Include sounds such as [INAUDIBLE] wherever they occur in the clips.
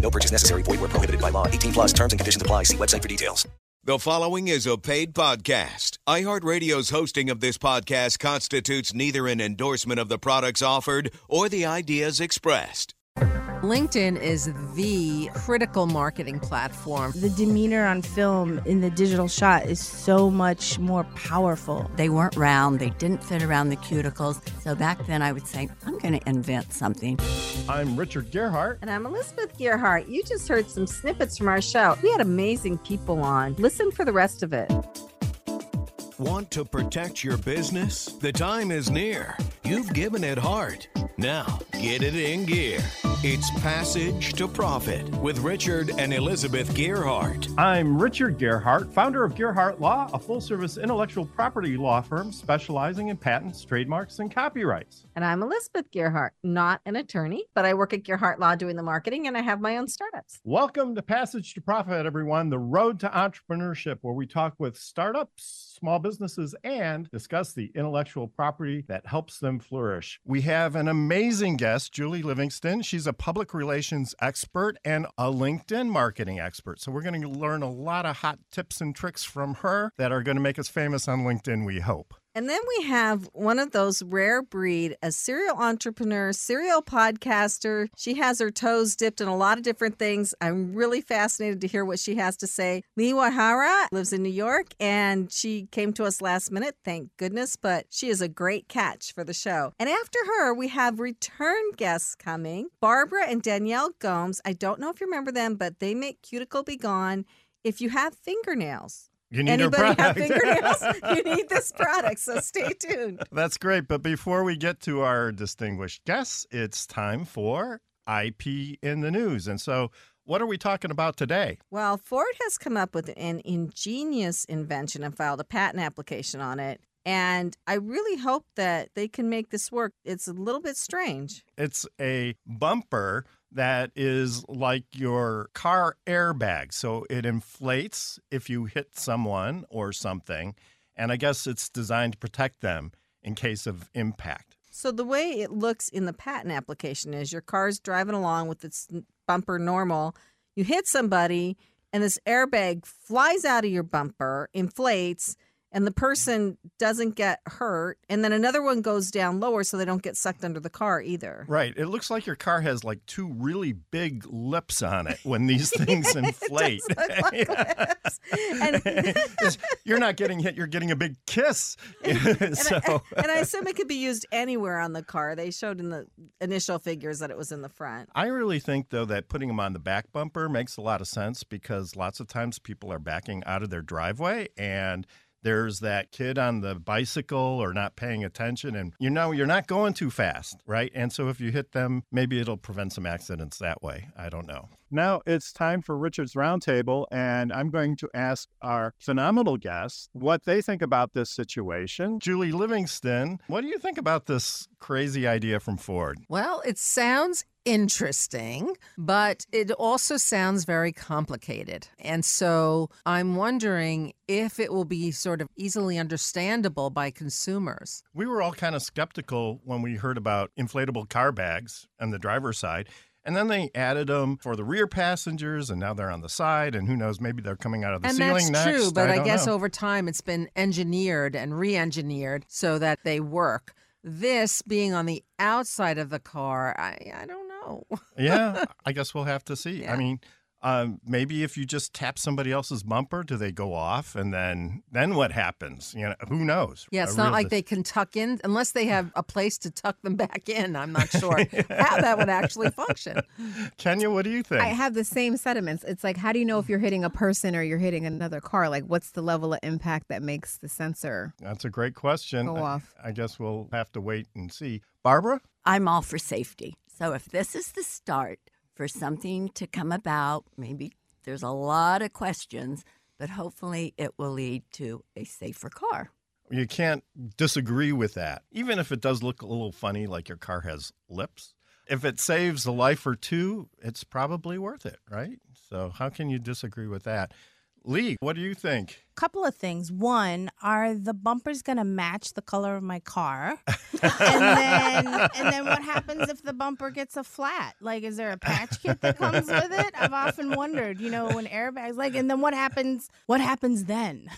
No purchase necessary. Void where prohibited by law. 18 plus terms and conditions apply. See website for details. The following is a paid podcast. iHeartRadio's hosting of this podcast constitutes neither an endorsement of the products offered or the ideas expressed. LinkedIn is the critical marketing platform. The demeanor on film in the digital shot is so much more powerful. They weren't round, they didn't fit around the cuticles. So back then I would say, I'm going to invent something. I'm Richard Gearhart. And I'm Elizabeth Gearhart. You just heard some snippets from our show. We had amazing people on. Listen for the rest of it. Want to protect your business? The time is near. You've given it heart. Now, get it in gear. It's Passage to Profit with Richard and Elizabeth Gearhart. I'm Richard Gearhart, founder of Gearhart Law, a full service intellectual property law firm specializing in patents, trademarks, and copyrights. And I'm Elizabeth Gearhart, not an attorney, but I work at Gearhart Law doing the marketing and I have my own startups. Welcome to Passage to Profit, everyone, the road to entrepreneurship, where we talk with startups, small businesses, and discuss the intellectual property that helps them flourish. We have an amazing guest, Julie Livingston. She's a public relations expert and a LinkedIn marketing expert. So we're going to learn a lot of hot tips and tricks from her that are going to make us famous on LinkedIn, we hope. And then we have one of those rare breed, a serial entrepreneur, serial podcaster. She has her toes dipped in a lot of different things. I'm really fascinated to hear what she has to say. Lee Wahara lives in New York and she came to us last minute, thank goodness, but she is a great catch for the show. And after her, we have return guests coming Barbara and Danielle Gomes. I don't know if you remember them, but they make Cuticle Be Gone if you have fingernails. You need Anybody have [LAUGHS] fingernails? you need this product, so stay tuned. That's great. But before we get to our distinguished guests, it's time for IP in the news. And so, what are we talking about today? Well, Ford has come up with an ingenious invention and filed a patent application on it. And I really hope that they can make this work. It's a little bit strange. It's a bumper that is like your car airbag. So it inflates if you hit someone or something. And I guess it's designed to protect them in case of impact. So the way it looks in the patent application is your car's driving along with its bumper normal. You hit somebody, and this airbag flies out of your bumper, inflates, and the person doesn't get hurt. And then another one goes down lower so they don't get sucked under the car either. Right. It looks like your car has like two really big lips on it when these [LAUGHS] things inflate. It does look [LAUGHS] like. And- [LAUGHS] you're not getting hit, you're getting a big kiss. And, so, I, and I assume it could be used anywhere on the car. They showed in the initial figures that it was in the front. I really think, though, that putting them on the back bumper makes a lot of sense because lots of times people are backing out of their driveway and there's that kid on the bicycle or not paying attention and you know you're not going too fast right? And so if you hit them maybe it'll prevent some accidents that way. I don't know. Now it's time for Richard's Roundtable, and I'm going to ask our phenomenal guests what they think about this situation. julie livingston what do you think about this crazy idea from ford? Well, it sounds interesting, but it also sounds very complicated. And so I'm wondering if it will be sort of easily understandable by consumers. we were all kind of skeptical when we heard about inflatable car bags on the driver's side and then they added them for the rear passengers, and now they're on the side. And who knows? Maybe they're coming out of the ceiling next. and ceiling that's next. true, but I, don't guess know. over time it's been engineered and re engineered so that they work. This being on the outside of the car, I, I don't know. [LAUGHS] yeah, I guess we'll have to see. Yeah. I mean, um, maybe if you just tap somebody else's bumper, do they go off? And then then what happens? You know, who knows? Yeah, it's A not real like dis- they can tuck in unless they have a place to tuck them back in. I'm not [LAUGHS] sure how that would actually function. [LAUGHS] Kenya, what do you think? I have the same sentiments. It's like, how do you know if you're hitting a person or you're hitting another car? Like, what's the level of impact that makes the sensor That's a great question. go I- off? I guess we'll have to wait and see. Barbara? I'm all for safety. So if this is the start for something to come about, maybe there's a lot of questions, but hopefully it will lead to a safer car. You can't disagree with that. Even if it does look a little funny, like your car has lips, if it saves a life or two, it's probably worth it, right? So, how can you disagree with that? Lee, what do you think? Couple of things. One, are the bumpers gonna match the color of my car? [LAUGHS] and then and then what happens if the bumper gets a flat? Like is there a patch kit that comes with it? I've often wondered, you know, when airbags like and then what happens what happens then?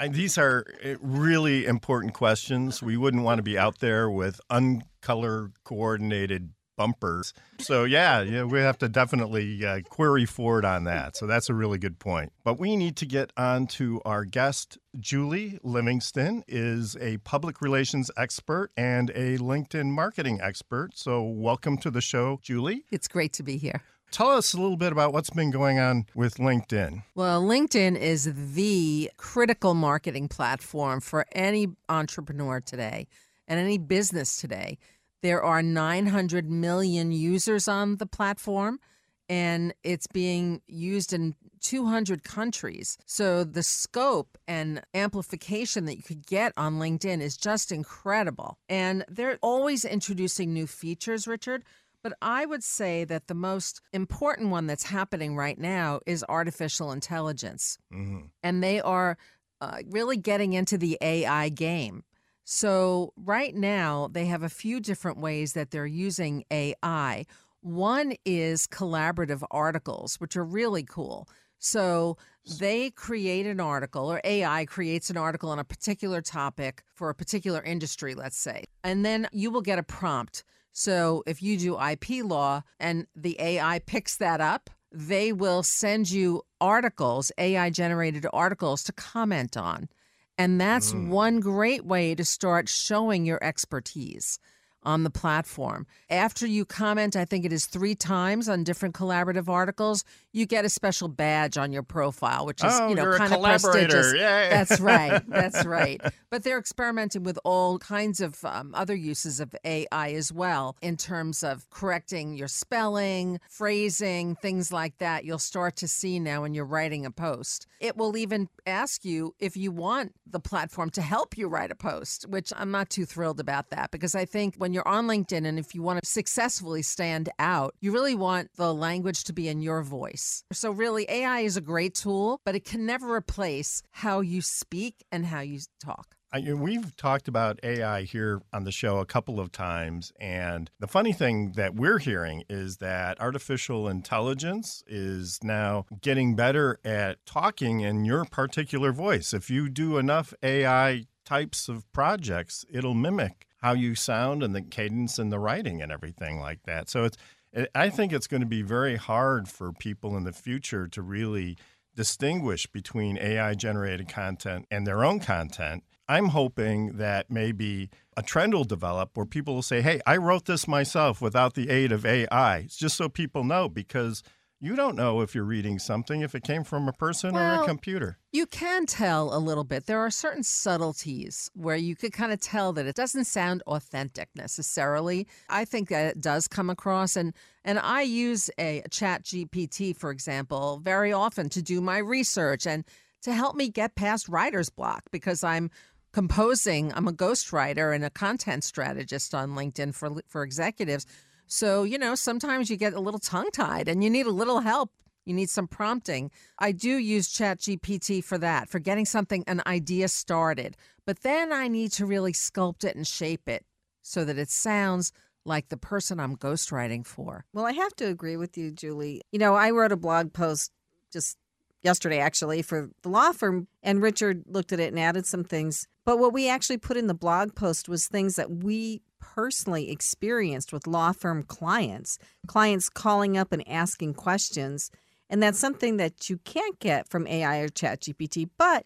And these are uh, really important questions. We wouldn't want to be out there with uncolor coordinated bumpers. So yeah, yeah, we have to definitely uh, query Ford on that. So that's a really good point. But we need to get on to our guest. Julie Livingston is a public relations expert and a LinkedIn marketing expert. So welcome to the show, Julie. It's great to be here. Tell us a little bit about what's been going on with LinkedIn. Well, LinkedIn is the critical marketing platform for any entrepreneur today and any business today. There are 900 million users on the platform, and it's being used in 200 countries. So the scope and amplification that you could get on LinkedIn is just incredible. And they're always introducing new features, Richard. But I would say that the most important one that's happening right now is artificial intelligence. Mm-hmm. And they are uh, really getting into the AI game. So, right now, they have a few different ways that they're using AI. One is collaborative articles, which are really cool. So, they create an article, or AI creates an article on a particular topic for a particular industry, let's say. And then you will get a prompt. So, if you do IP law and the AI picks that up, they will send you articles, AI generated articles to comment on. And that's Mm. one great way to start showing your expertise on the platform. After you comment, I think it is three times on different collaborative articles, you get a special badge on your profile, which is, Oh, you know, you're a kind of collaborator. prestigious. Yay. That's [LAUGHS] right. That's right. But they're experimenting with all kinds of um, other uses of AI as well in terms of correcting your spelling, phrasing, things like that. You'll start to see now when you're writing a post. It will even ask you if you want the platform to help you write a post, which I'm not too thrilled about that because I think when you're on LinkedIn and if you want to successfully stand out, you really want the language to be in your voice. So, really, AI is a great tool, but it can never replace how you speak and how you talk. I, we've talked about AI here on the show a couple of times. And the funny thing that we're hearing is that artificial intelligence is now getting better at talking in your particular voice. If you do enough AI types of projects, it'll mimic how you sound and the cadence and the writing and everything like that. So it's, it, I think it's going to be very hard for people in the future to really distinguish between AI generated content and their own content. I'm hoping that maybe a trend will develop where people will say, Hey, I wrote this myself without the aid of AI. It's just so people know because you don't know if you're reading something if it came from a person or a computer. You can tell a little bit. There are certain subtleties where you could kind of tell that it doesn't sound authentic necessarily. I think that it does come across and and I use a chat GPT, for example, very often to do my research and to help me get past writer's block because I'm composing. I'm a ghostwriter and a content strategist on LinkedIn for for executives. So, you know, sometimes you get a little tongue tied and you need a little help. You need some prompting. I do use ChatGPT for that, for getting something, an idea started. But then I need to really sculpt it and shape it so that it sounds like the person I'm ghostwriting for. Well, I have to agree with you, Julie. You know, I wrote a blog post just yesterday, actually, for the law firm, and Richard looked at it and added some things. But what we actually put in the blog post was things that we personally experienced with law firm clients, clients calling up and asking questions. And that's something that you can't get from AI or ChatGPT. But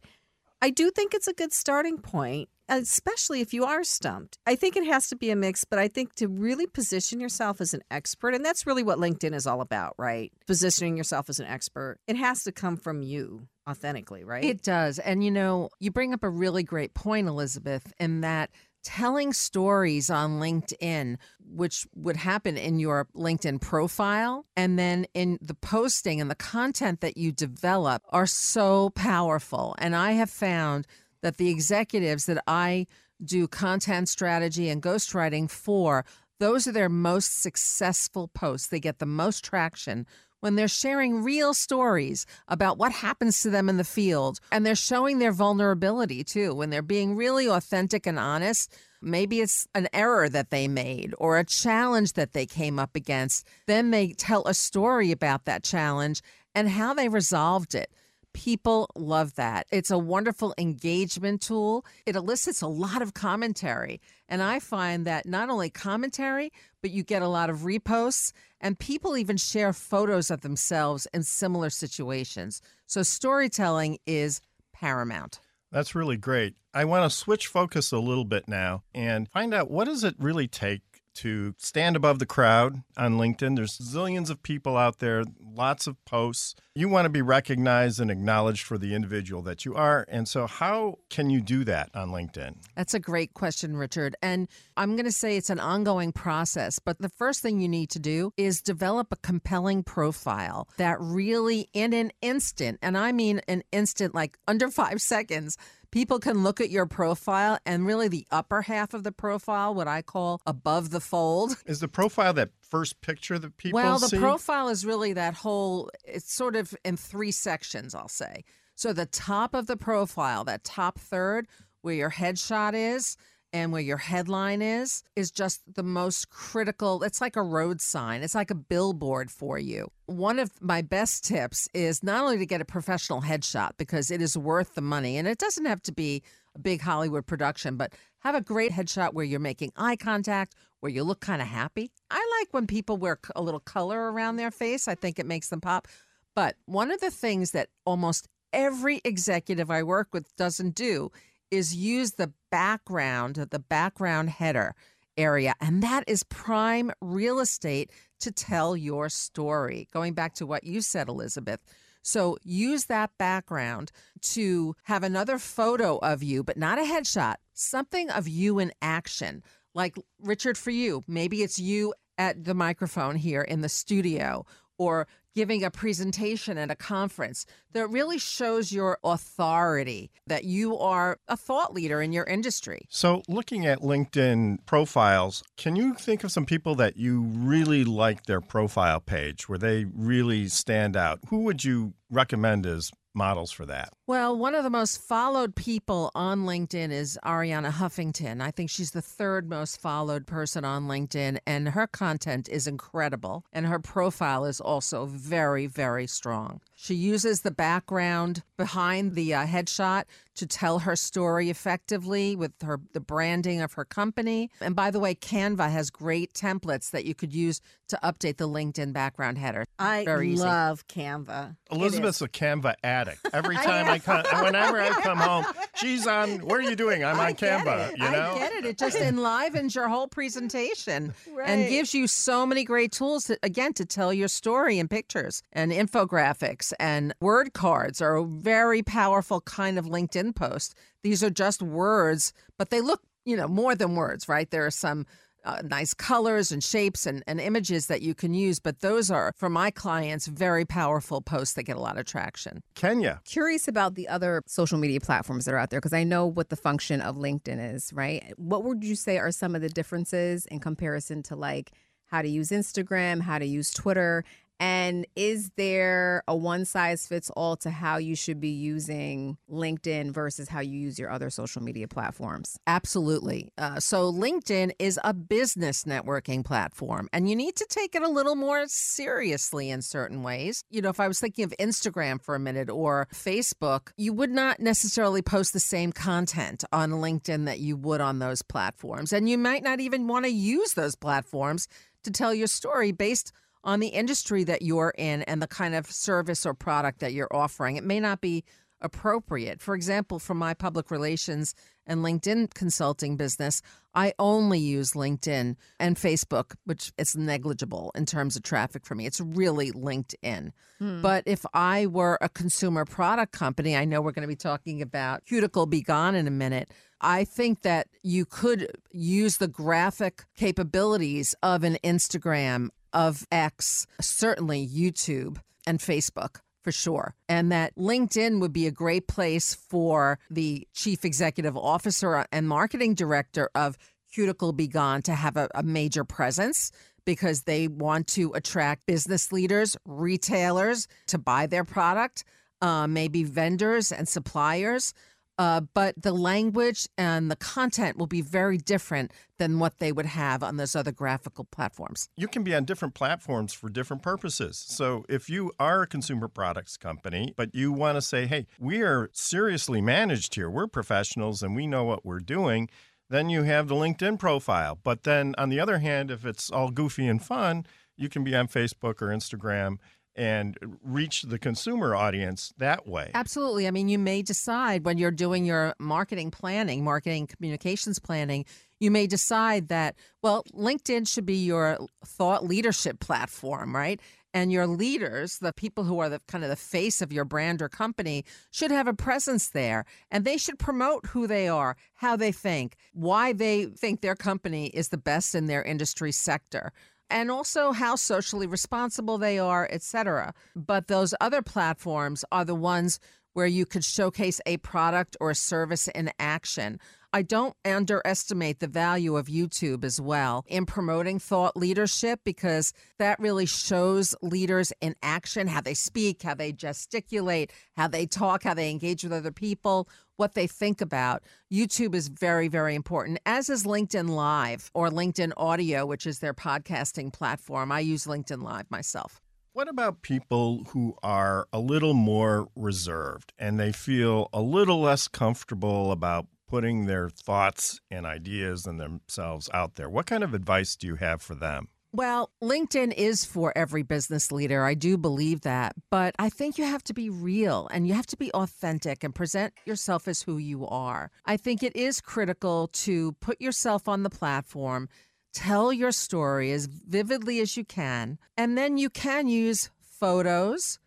I do think it's a good starting point, especially if you are stumped. I think it has to be a mix, but I think to really position yourself as an expert, and that's really what LinkedIn is all about, right? Positioning yourself as an expert, it has to come from you authentically, right? It does. And you know, you bring up a really great point, Elizabeth, in that telling stories on LinkedIn, which would happen in your LinkedIn profile, and then in the posting and the content that you develop are so powerful. And I have found that the executives that I do content strategy and ghostwriting for, those are their most successful posts. They get the most traction when they're sharing real stories about what happens to them in the field and they're showing their vulnerability too, when they're being really authentic and honest. Maybe it's an error that they made or a challenge that they came up against. Then they tell a story about that challenge and how they resolved it. People love that. It's a wonderful engagement tool. It elicits a lot of commentary. And I find that not only commentary, but you get a lot of reposts, and people even share photos of themselves in similar situations. So storytelling is paramount. That's really great. I want to switch focus a little bit now and find out what does it really take to stand above the crowd on LinkedIn. There's zillions of people out there, lots of posts. You want to be recognized and acknowledged for the individual that you are. And so, how can you do that on LinkedIn? That's a great question, Richard. And I'm going to say it's an ongoing process. But the first thing you need to do is develop a compelling profile that really, in an instant, and I mean an instant, like under five [LAUGHS] seconds, people can look at your profile and really the upper half of the profile, what I call above the fold. Is the profile that first picture that people Well, the see? profile is really that whole, it's sort of in three sections, I'll say. So the top of the profile, that top third, where your headshot is, and where your headline is is just the most critical it's like a road sign it's like a billboard for you. One of my best tips is not only to get a professional headshot because it is worth the money and it doesn't have to be a big hollywood production but have a great headshot where you're making eye contact where you look kind of happy. I like when people wear a little color around their face i think it makes them pop. But one of the things that almost every executive i work with doesn't do is use the background, the background header area. And that is prime real estate to tell your story. Going back to what you said, Elizabeth. So use that background to have another photo of you, but not a headshot, something of you in action. Like Richard, for you, maybe it's you at the microphone here in the studio or giving a presentation at a conference that really shows your authority that you are a thought leader in your industry. So, looking at LinkedIn profiles, can you think of some people that you really like their profile page where they really stand out? Who would you recommend as models for that? Well, one of the most followed people on LinkedIn is Arianna Huffington. I think she's the third most followed person on LinkedIn, and her content is incredible. And her profile is also very, very strong. She uses the background behind the uh, headshot to tell her story effectively with her the branding of her company. And by the way, Canva has great templates that you could use to update the LinkedIn background header. I Very easy. love Canva. Elizabeth's a Canva addict. Every [LAUGHS] time I come, whenever I come home, she's on. What are you doing? I'm on Canva. You know. I get it. It just enlivens your whole presentation Right. and gives you so many great tools to, again to tell your story in pictures and infographics and word cards are a very powerful kind of LinkedIn post. These are just words, but they look, you know, more than words, right? There are some uh, nice colors and shapes and, and images that you can use, but those are, for my clients, very powerful posts that get a lot of traction. Kenya. Curious about the other social media platforms that are out there because I know what the function of LinkedIn is, right? What would you say are some of the differences in comparison to like how to use Instagram, how to use Twitter? And is there a one size fits all to how you should be using LinkedIn versus how you use your other social media platforms? Absolutely. Uh, so, LinkedIn is a business networking platform, and you need to take it a little more seriously in certain ways. You know, if I was thinking of Instagram for a minute or Facebook, you would not necessarily post the same content on LinkedIn that you would on those platforms. And you might not even want to use those platforms to tell your story based on the industry that you're in and the kind of service or product that you're offering. It may not be appropriate. For example, for my public relations and LinkedIn consulting business, I only use LinkedIn and Facebook, which is negligible in terms of traffic for me. It's really LinkedIn. Hmm. But if I were a consumer product company, I know we're going to be talking about Cuticle Be Gone in a minute. I think that you could use the graphic capabilities of an Instagram, of X, certainly YouTube and Facebook for sure. And that LinkedIn would be a great place for the chief executive officer and marketing director of Cuticle Be Gone to have a, a major presence because they want to attract business leaders, retailers to buy their product, uh, maybe vendors and suppliers. Uh, but the language and the content will be very different than what they would have on those other graphical platforms. You can be on different platforms for different purposes. So if you are a consumer products company, but you want to say, hey, we are seriously managed here, we're professionals and we know what we're doing, then you have the LinkedIn profile. But then on the other hand, if it's all goofy and fun, you can be on Facebook or Instagram and reach the consumer audience that way. Absolutely. I mean, you may decide when you're doing your marketing planning, marketing communications planning, you may decide that, well, LinkedIn should be your thought leadership platform, right? And your leaders, the people who are the kind of the face of your brand or company, should have a presence there. And they should promote who they are, how they think, why they think their company is the best in their industry sector and also how socially responsible they are, etc. But those other platforms are the ones where you could showcase a product or a service in action. I don't underestimate the value of YouTube as well in promoting thought leadership because that really shows leaders in action how they speak, how they gesticulate, how they talk, how they engage with other people, what they think about. YouTube is very, very important, as is LinkedIn Live or LinkedIn Audio, which is their podcasting platform. I use LinkedIn Live myself. What about people who are a little more reserved and they feel a little less comfortable about putting their thoughts and ideas and themselves out there? What kind of advice do you have for them? Well, LinkedIn is for every business leader. I do believe that. But I think you have to be real and you have to be authentic and present yourself as who you are. I think it is critical to put yourself on the platform, tell your story as vividly as you can, and then you can use photos.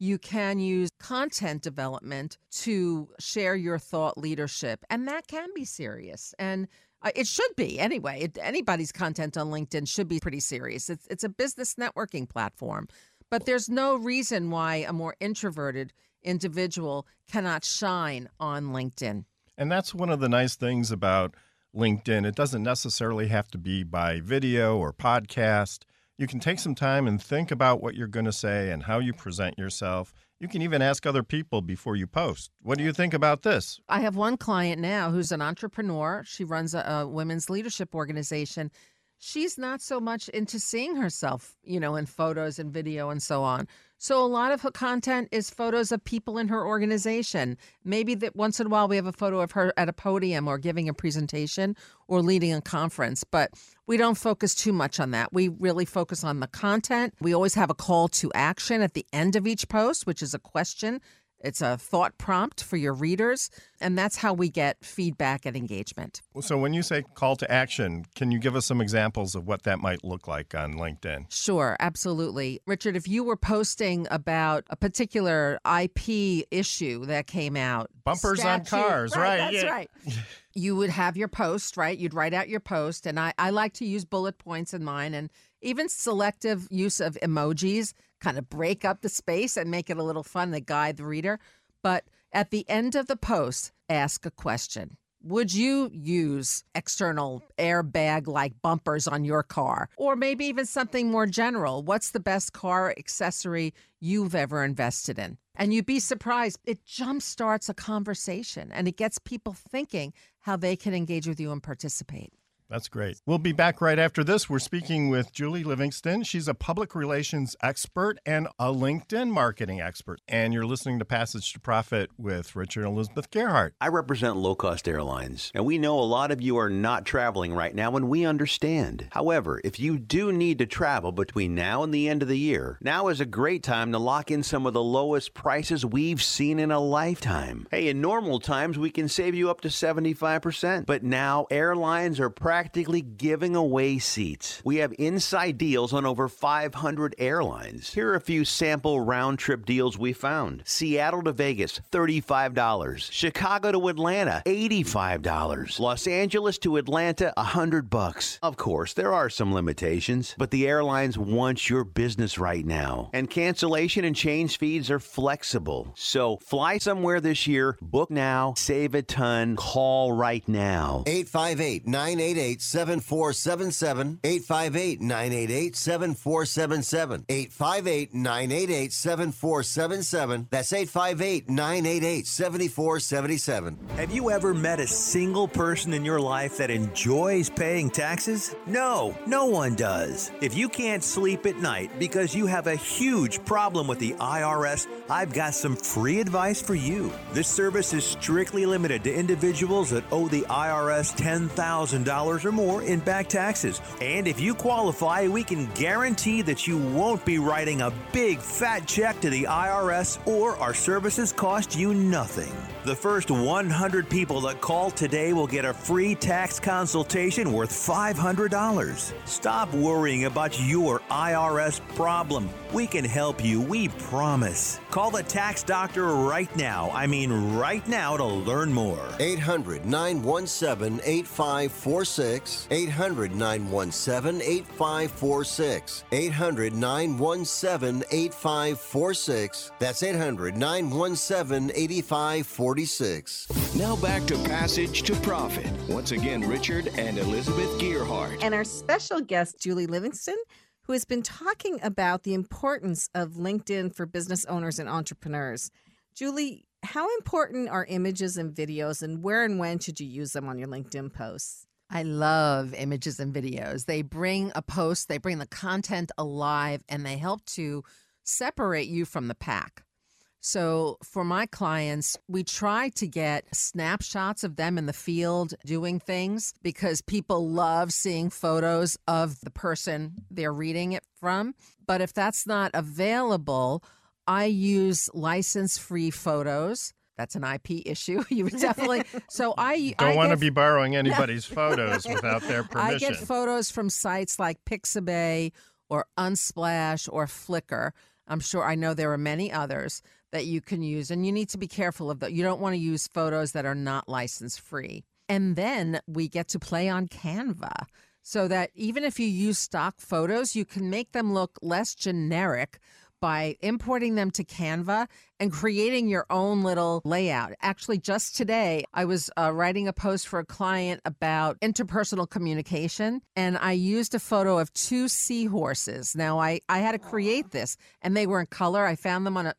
You can use content development to share your thought leadership, and that can be serious. And uh, it should be anyway. It, anybody's content on LinkedIn should be pretty serious. It's it's a business networking platform, but there's no reason why a more introverted individual cannot shine on LinkedIn. And that's one of the nice things about LinkedIn. It doesn't necessarily have to be by video or podcast. You can take some time and think about what you're going to say and how you present yourself. You can even ask other people before you post. What do you think about this? I have one client now who's an entrepreneur. She runs a, a women's leadership organization. She's not so much into seeing herself, you know, in photos and video and so on. So a lot of her content is photos of people in her organization. Maybe that once in a while we have a photo of her at a podium or giving a presentation or leading a conference, but we don't focus too much on that. We really focus on the content. We always have a call to action at the end of each post, which is a question. It's a thought prompt for your readers, and that's how we get feedback and engagement. So, when you say call to action, can you give us some examples of what that might look like on LinkedIn? Sure, absolutely. Richard, if you were posting about a particular IP issue that came out, bumpers on cars, right? That's yeah. right. [LAUGHS] you would have your post, right? You'd write out your post, and I, I like to use bullet points in mine and even selective use of emojis kind of break up the space and make it a little fun to guide the reader. But at the end of the post, ask a question. Would you use external airbag like bumpers on your car? Or maybe even something more general. What's the best car accessory you've ever invested in? And you'd be surprised, it jumpstarts a conversation and it gets people thinking how they can engage with you and participate. That's great. We'll be back right after this. We're speaking with Julie Livingston. She's a public relations expert and a LinkedIn marketing expert. And you're listening to Passage to Profit with Richard and Elizabeth Gearhart. I represent low cost airlines, and we know a lot of you are not traveling right now, and we understand. However, if you do need to travel between now and the end of the year, now is a great time to lock in some of the lowest prices we've seen in a lifetime. Hey, in normal times, we can save you up to 75%, but now airlines are practically giving away seats. We have inside deals on over 500 airlines. Here are a few sample round trip deals we found Seattle to Vegas, $35. Chicago to Atlanta, $85. Los Angeles to Atlanta, 100 bucks. Of course, there are some limitations, but the airlines want your business right now. And cancellation and change fees are flexible. So fly somewhere this year, book now, save a ton, call right now. 858 988 7477. 858 988 7477. 858 988 7477. That's 858 988 7477. Have you ever met a single person in your life that enjoys paying taxes? No, no one does. If you can't sleep at night because you have a huge problem with the IRS, I've got some free advice for you. This service is strictly limited to individuals that owe the IRS $10,000 or more in back taxes. And if you qualify, we can guarantee that you won't be writing a big fat check to the IRS or our services cost you nothing. The first 100 people that call today will get a free tax consultation worth $500. Stop worrying about your IRS problem. We can help you, we promise. Call the tax doctor right now. I mean, right now to learn more. 800 917 8546. 800 917 8546. 800 917 8546. That's 800 917 8546. Now back to Passage to Profit. Once again, Richard and Elizabeth Gearhart. And our special guest, Julie Livingston, who has been talking about the importance of LinkedIn for business owners and entrepreneurs. Julie, how important are images and videos, and where and when should you use them on your LinkedIn posts? I love images and videos. They bring a post, they bring the content alive, and they help to separate you from the pack. So, for my clients, we try to get snapshots of them in the field doing things because people love seeing photos of the person they're reading it from. But if that's not available, I use license free photos. That's an IP issue. [LAUGHS] You would definitely. [LAUGHS] So I Don't I want to be borrowing [LAUGHS] anybody's photos without their permission. I get photos from sites like Pixabay or Unsplash or Flickr. I'm sure I know there are many others that you can use, and you need to be careful of that. You don't want to use photos that are not license free. And then we get to play on Canva so that even if you use stock photos, you can make them look less generic by importing them to Canva and creating your own little layout. Actually, just today, I was uh, writing a post for a client about interpersonal communication, and I used a photo of two seahorses. Now, I, I had to create this, and they were in color. I found them on a,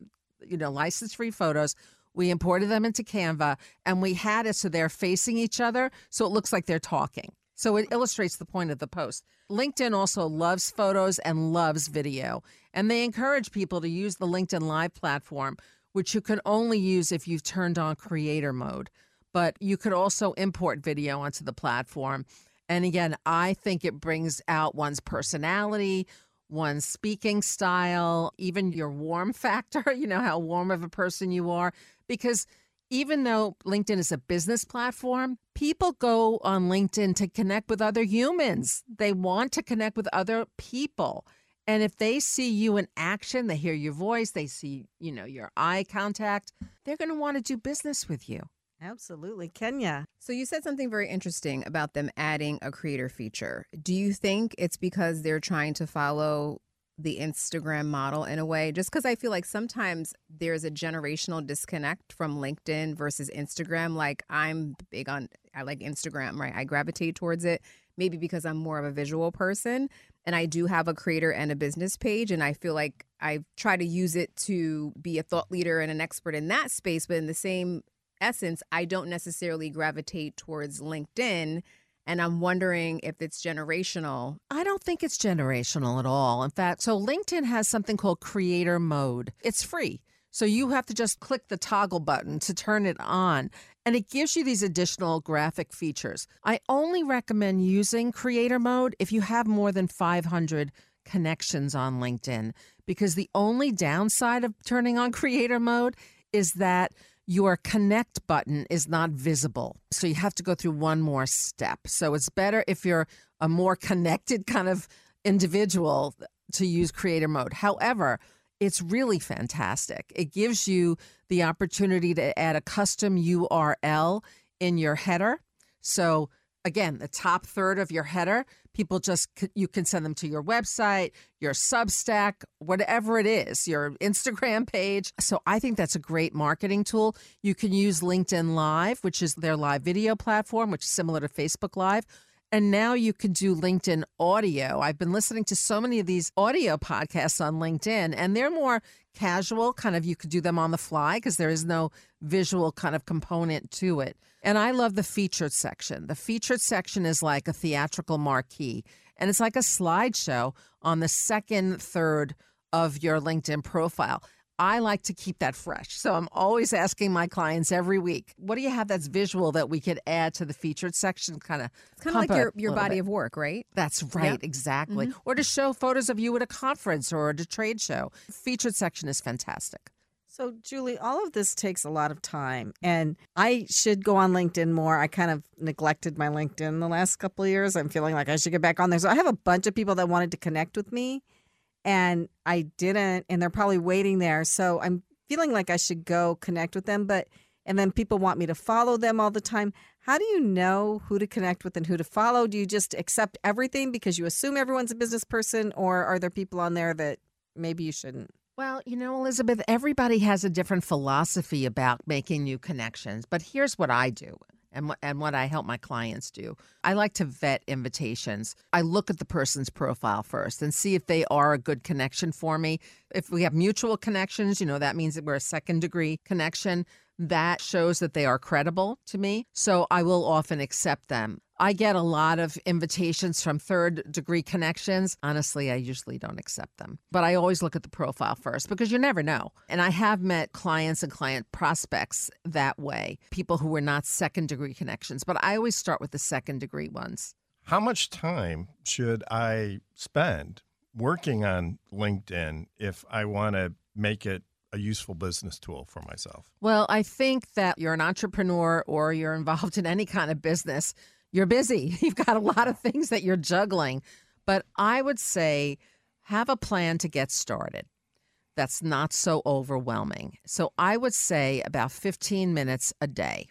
you know, license free photos. We imported them into Canva, and we had it so they're facing each other, so it looks like they're talking. So it illustrates the point of the post. LinkedIn also loves photos and loves video, and they encourage people to use the LinkedIn Live platform, which you can only use if you've turned on creator mode. But you could also import video onto the platform. And again, I think it brings out one's personality, one's speaking style, even your warm [LAUGHS] factor, you know, how warm of a person you are. Because even though LinkedIn is a business platform, people go on LinkedIn to connect with other humans. They want to connect with other people. And if they see you in action, they hear your voice, they see, you know, your eye contact, they're going to want to do business with you. Absolutely. Kenya. So you said something very interesting about them adding a creator feature. Do you think it's because they're trying to follow the Instagram model in a way? Just because I feel like sometimes there's a generational disconnect from LinkedIn versus Instagram. Like I'm big on, I like Instagram, right? I gravitate towards it. Maybe because I'm more of a visual person and I do have a creator and a business page. And I feel like I try to use it to be a thought leader and an expert in that space. But in the same essence, I don't necessarily gravitate towards LinkedIn And I'm wondering if it's generational. I don't think it's generational at all. In fact, so LinkedIn has something called creator mode. It's free. So you have to just click the toggle button to turn it on. And it gives you these additional graphic features. I only recommend using creator mode if you have more than 500 connections on LinkedIn, because the only downside of turning on [LAUGHS] creator mode is that your connect button is not visible. So you have to go through one more step. So it's better if you're a more connected kind of individual to use creator mode. However, it's really fantastic. It gives you the opportunity to add a custom URL in your header. So again, the top third of your header, people just you can send them to your website, your Substack, whatever it is, your Instagram page. So I think that's a great marketing tool. You can use LinkedIn Live, which is their live video platform, which is similar to Facebook Live. And now you can do LinkedIn audio. I've been listening to so many of these audio podcasts on LinkedIn, and they're more casual, kind of you could do them on the fly because there is no visual kind of component to it. And I love the featured section. The featured section is like a theatrical marquee, and it's like a slideshow on the second third of your LinkedIn profile. I like to keep that fresh. So I'm always asking my clients every week, what do you have that's visual that we could add to the featured section? Kind of It's kind of like your, your body of work, right? That's right, exactly. Mhm. Or to show photos of you at a conference or at a trade show. Featured section is fantastic. So, Julie, all of this takes a lot of time, and I should go on LinkedIn more. I kind of neglected my LinkedIn the last couple of years. I'm feeling like I should get back on there. So, I have a bunch of people that wanted to connect with me, and I didn't, and they're probably waiting there. So, I'm feeling like I should go connect with them, but and then people want me to follow them all the time. How do you know who to connect with and who to follow? Do you just accept everything because you assume everyone's a business person, or are there people on there that maybe you shouldn't? Well, you know, Elizabeth, everybody has a different philosophy about making new connections. But here's what I do and what, and what I help my clients do. I like to vet invitations. I look at the person's profile first and see if they are a good connection for me. If we have mutual connections, you know, that means that we're a second degree connection. That shows that they are credible to me. So I will often accept them. I get a lot of invitations from third degree connections. Honestly, I usually don't accept them, but I always look at the profile first because you never know. And I have met clients and client prospects that way, people who were not second degree connections, but I always start with the second degree ones. How much time should I spend working on LinkedIn if I want to make it a useful business tool for myself? Well, I think that you're an entrepreneur or you're involved in any kind of business. You're busy. [LAUGHS] You've got a lot of things that you're juggling. But I would say have a plan to get started that's not so overwhelming. So I would say about 15 minutes a day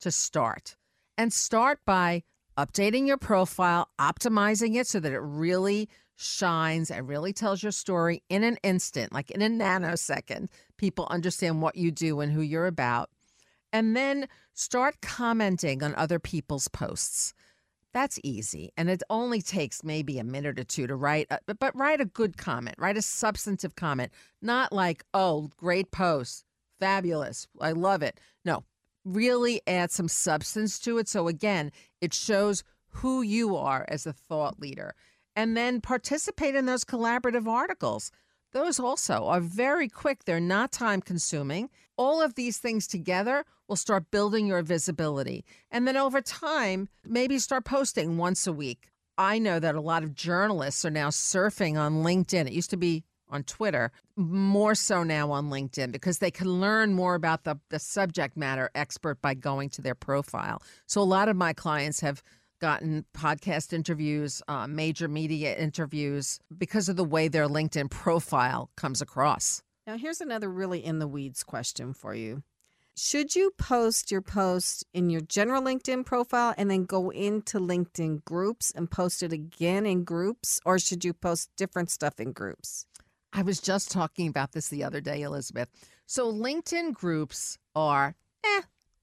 to start. And start by updating your profile, optimizing it so that it really shines and really tells your story in an instant, like in a nanosecond. People understand what you do and who you're about. And then start commenting on other people's posts. That's easy. And it only takes maybe a minute or two to write, a, but, but write a good comment, write a substantive comment, not like, oh, great post, fabulous, I love it. No, really add some substance to it. So again, it shows who you are as a thought leader. And then participate in those collaborative articles. Those also are very quick. They're not time consuming. All of these things together will start building your visibility. And then over time, maybe start posting once a week. I know that a lot of journalists are now surfing on LinkedIn. It used to be on Twitter, more so now on LinkedIn because they can learn more about the, the subject matter expert by going to their profile. So a lot of my clients have gotten podcast interviews, uh, major media interviews because of the way their LinkedIn profile comes across. Now, here's another really in the weeds question for you. Should you post your post in your general LinkedIn profile and then go into LinkedIn groups and post it again in groups, or should you post different stuff in groups? I was just talking about this the other day, Elizabeth. So, LinkedIn groups are, eh,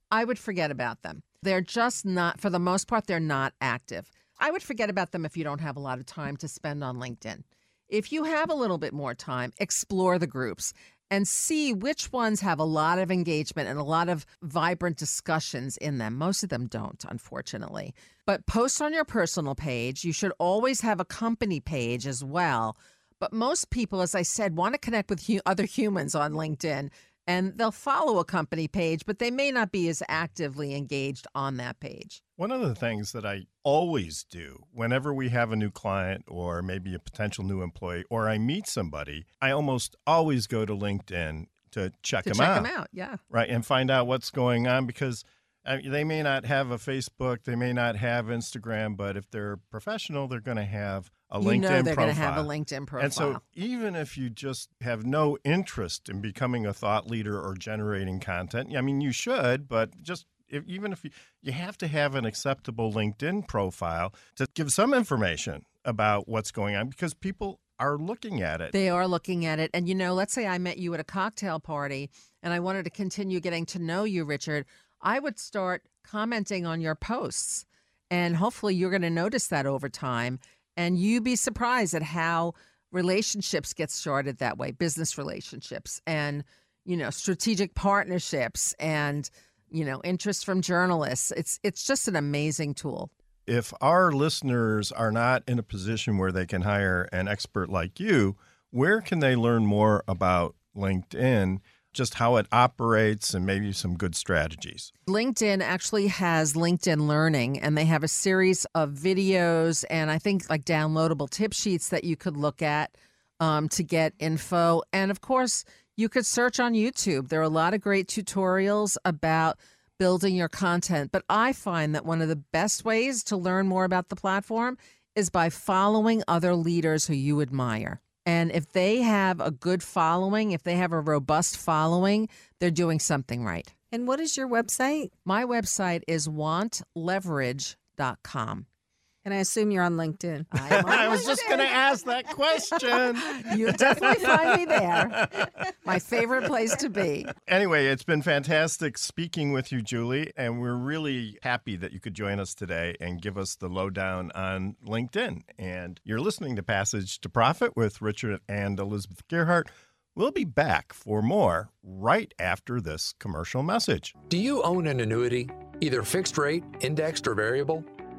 I would forget about them. They're just not, for the most part, they're not active. I would forget about them if you don't have a lot of time to spend on LinkedIn. If you have a little bit more time, explore the groups. and see which ones have a lot of engagement and a lot of vibrant discussions in them. Most of them don't, unfortunately. But post on your personal page. You should always have a company page as well. But most people, as I said, want to connect with other humans on LinkedIn and they'll follow a company page, but they may not be as actively engaged on that page. One of the things that I always do whenever we have a new client or maybe a potential new employee or I meet somebody, I almost always go to LinkedIn to check to them check out. them out, yeah. Right. And find out what's going on because uh, they may not have a Facebook, they may not have Instagram, but if they're professional, they're going to have a You LinkedIn know they're profile. have a LinkedIn And so even if you just have no interest in becoming a thought leader or generating content, I mean, you should, but just if, even if you, you have to have an acceptable LinkedIn profile to give some information about what's going on because people are looking at it. They are looking at it. And, you know, let's say I met you at a cocktail party and I wanted to continue getting to know you, Richard. I would start commenting on your posts. And hopefully you're going to notice that over time. And you'd be surprised at how relationships get started that way business relationships and, you know, strategic partnerships and, you know, interest from journalists. It's, it's just an amazing tool. if our listeners are not in a position where they can hire an expert like you, where can they learn more about LinkedIn, just how it operates, and maybe some good strategies? LinkedIn actually has LinkedIn Learning, and they have a series of videos and I think like downloadable tip sheets that you could look at um, to get info. And of course, you could search on YouTube. There are a lot of great tutorials about building your content. But I find that one of the best ways to learn more about the platform is by following other leaders who you admire. And if they have a good following, if they have a robust following, they're doing something right. And what is your website? My website is wantleverage.com. And I assume you're on LinkedIn. [LAUGHS] I was just going [LAUGHS] to ask that question. You'll definitely find me there. [LAUGHS] My favorite place to be. Anyway, it's been fantastic speaking with you, Julie, and we're really happy that you could join us today and give us the lowdown on LinkedIn. And you're listening to Passage to Profit with Richard and Elizabeth Gearhart. We'll be back for more right after this commercial message. Do you own an annuity, either fixed rate, indexed, or variable?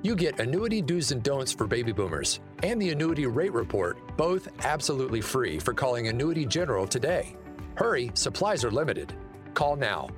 You get Annuity Do's and Don'ts for Baby Boomers and the Annuity Rate Report, both absolutely free for calling Annuity General today. Hurry, supplies are limited. Call now.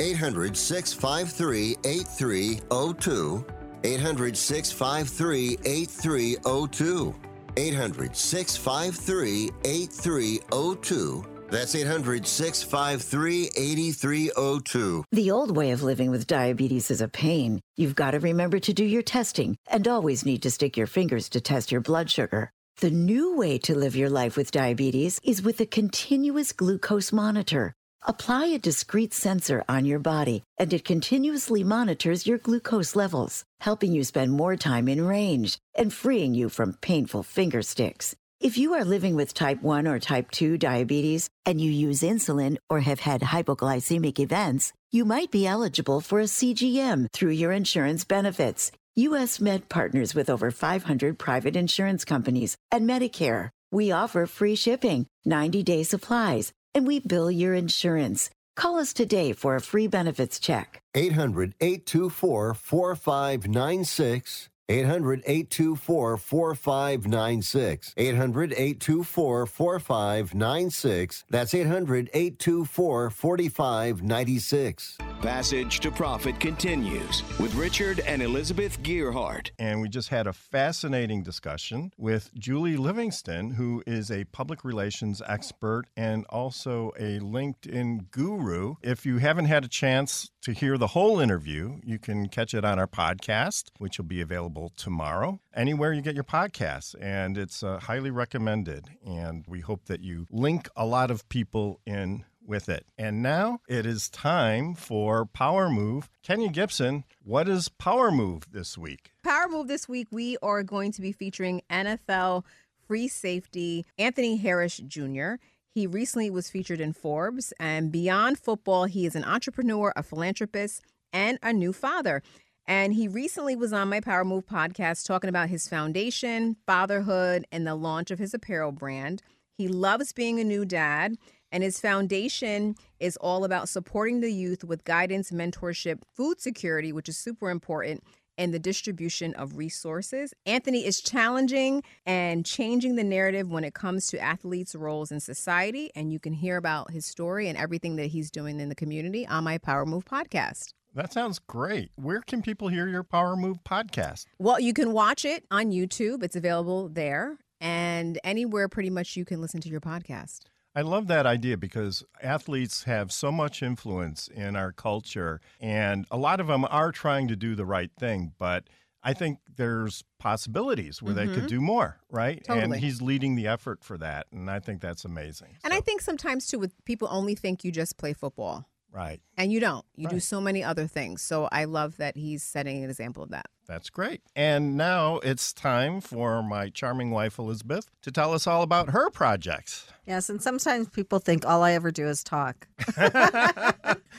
800 653 8302. 800 653 8302. 800 653 8302. That's 800 653 8302. The old way of living with diabetes is a pain. You've got to remember to do your testing and always need to stick your fingers to test your blood sugar. The new way to live your life with diabetes is with a continuous glucose monitor. Apply a discrete sensor on your body, and it continuously monitors your glucose levels, helping you spend more time in range and freeing you from painful finger sticks. If you are living with type 1 or type 2 diabetes and you use insulin or have had hypoglycemic events, you might be eligible for a CGM through your insurance benefits. U.S. Med partners with over 500 private insurance companies and Medicare. We offer free shipping, 90 day supplies, and we bill your insurance. Call us today for a free benefits check. 800 824 4596. 800 824 4596. 800 824 4596. That's 800 824 4596. Passage to Profit continues with Richard and Elizabeth Gearhart. And we just had a fascinating discussion with Julie Livingston, who is a public relations expert and also a LinkedIn guru. If you haven't had a chance to hear the whole interview, you can catch it on our podcast, which will be available tomorrow, anywhere you get your podcasts. And it's uh, highly recommended. And we hope that you link a lot of people in with it. And now it is time for Power Move. Kenya Gibson, what is Power Move this week? Power Move this week, we are going to be featuring NFL free safety Anthony Harris Jr. He recently was featured in Forbes, and beyond football, he is an entrepreneur, a philanthropist, and a new father. And he recently was on my Power Move podcast talking about his foundation, fatherhood, and the launch of his apparel brand. He loves being a new dad, and his foundation is all about supporting the youth with guidance, mentorship, food security, which is super important, and the distribution of resources. Anthony is challenging and changing the narrative when it comes to athletes' roles in society. And you can hear about his story and everything that he's doing in the community on my Power Move podcast. That sounds great. Where can people hear your Power Move podcast? Well, you can watch it on YouTube, it's available there. And anywhere pretty much you can listen to your podcast. I love that idea because athletes have so much influence in our culture, and a lot of them are trying to do the right thing, but I think there's possibilities where they could Mhm. do more, right? And he's leading the effort for that, and I think that's amazing. And I think sometimes too, with people only think you just play football. Right. And you don't. You do so many other things. So I love that he's setting an example of that. That's great. And now it's time for my charming wife, Elizabeth, to tell us all about her projects. Yes, and sometimes people think all I ever do is talk, [LAUGHS] [LAUGHS]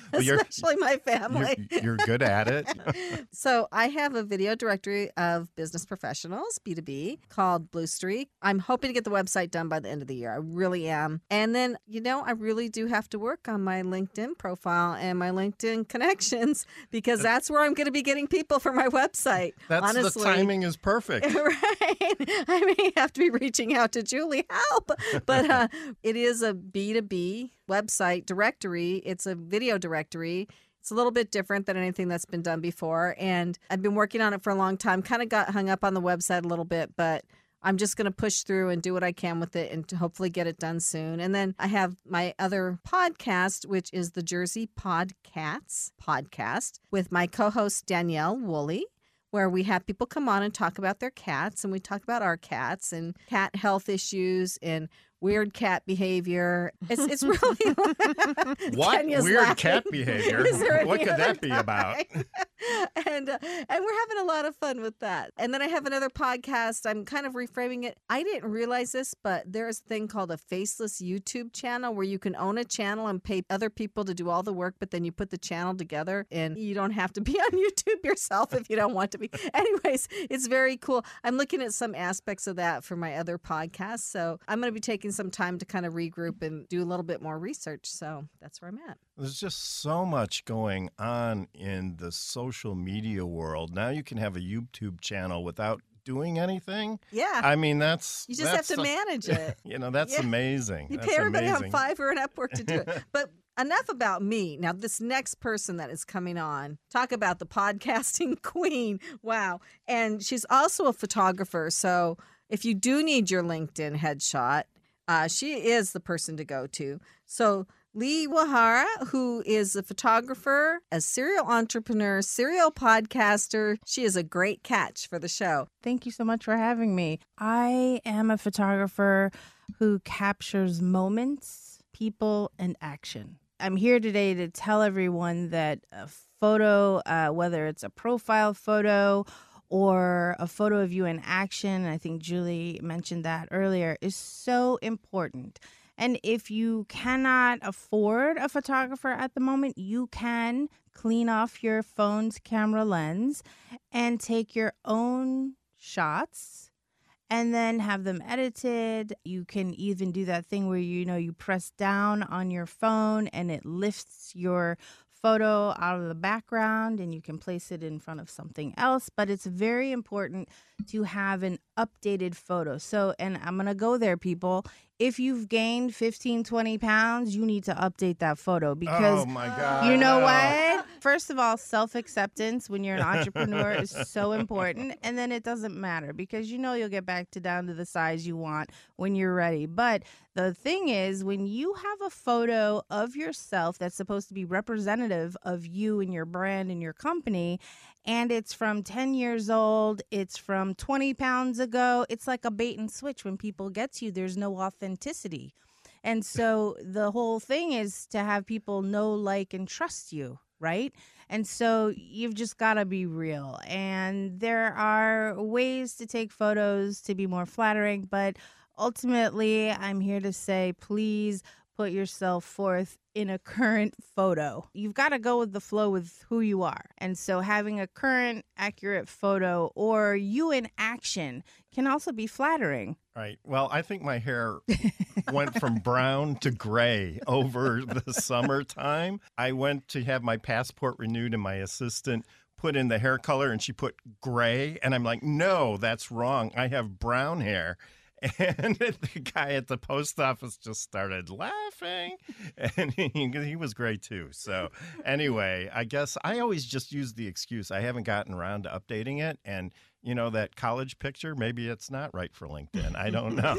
[LAUGHS] Well, you're- especially my family. You're, you're good at it. [LAUGHS] so I have a video directory of business professionals, B2B, called Blue Streak. I'm hoping to get the website done by the end of the year. I really am. And then, you know, I really do have to work on my LinkedIn profile and my LinkedIn connections [LAUGHS] because that's where I'm going to be getting people for my website. That's honestly. the timing is perfect. right. I may have to be reaching out to Julie. Help. But uh, it is a B2B website directory, it's a video directory. It's a little bit different than anything that's been done before. And I've been working on it for a long time, kind of got hung up on the website a little bit, but I'm just going to push through and do what I can with it and hopefully get it done soon. And then I have my other podcast, which is the Jersey Podcats podcast with my co host, Danielle Woolley where we have people come on and talk about their cats and we talk about our cats and cat health issues and weird cat behavior. It's it's [LAUGHS] really [LAUGHS] What Kenya's weird laughing. cat behavior? [LAUGHS] What could that be about? and uh, and we're having a lot of fun with that. And then I have another podcast. I'm kind of reframing it. I didn't realize this, but there's a thing called a faceless YouTube channel where you can own a channel and pay other people to do all the work, but then you put the channel together and you don't have to be on YouTube yourself if you don't want to be. Anyways, it's very cool. I'm looking at some aspects of that for my other podcast, So I'm going to be taking some time to kind of regroup and do a little bit more research. So that's where I'm at. There's just so much going on in the social media world. Now you can have a YouTube channel without doing anything. Yeah. I mean, that's You just have to a- manage [LAUGHS] it. You know, that's Yeah. amazing. You That's pay everybody amazing. on Fiverr and Upwork to do it. [LAUGHS] But enough about me. Now, this next person that is coming on, talk about the podcasting [LAUGHS] queen. Wow. And she's also a photographer. So if you do need your LinkedIn headshot, uh, she is the person to go to. So Lee Uehara, who is a photographer, a serial entrepreneur, serial podcaster. She is a great catch for the show. Thank you so much for having me. I am a photographer who captures moments, people, and action. I'm here today to tell everyone that a photo, uh, whether it's a profile photo or a photo of you in action, I think Julie mentioned that earlier, is so important. And if you cannot afford a photographer at the moment, you can clean off your phone's camera lens and take your own shots and then have them edited. You can even do that thing where you know you press down on your phone and it lifts your photo out of the background and you can place it in front of something else, but it's very important to have an updated photo. So, and I'm going to go there people. If you've gained 15, 20 pounds, you need to update that photo because Oh my God. you know what? First of all, self acceptance when you're an entrepreneur is so important. And then it doesn't matter because you know you'll get back to down to the size you want when you're ready. But the thing is, when you have a photo of yourself that's supposed to be representative of you and your brand and your company, and it's from 10 years old, it's from 20 pounds ago, it's like a bait and switch. When people get to you, there's no authenticity. And so the whole thing is to have people know, like, and trust you, right? And so you've just got to be real. And there are ways to take photos to be more flattering, but ultimately, I'm here to say please put yourself forth in a current photo. You've got to go with the flow with who you are. And so having a current, accurate photo or you in action can also be flattering. Right. Well, I think my hair [LAUGHS] went from brown to gray over the summertime. I went to have my passport renewed, and my assistant put in the hair color and she put gray. And I'm like, no, that's wrong. I have brown hair. And [LAUGHS] the guy at the post office just started laughing, [LAUGHS] and he, he was great too. So, anyway, I guess I always just use the excuse I haven't gotten around to updating it. And, you know, that college picture, maybe it's not right for LinkedIn. I don't [LAUGHS] know.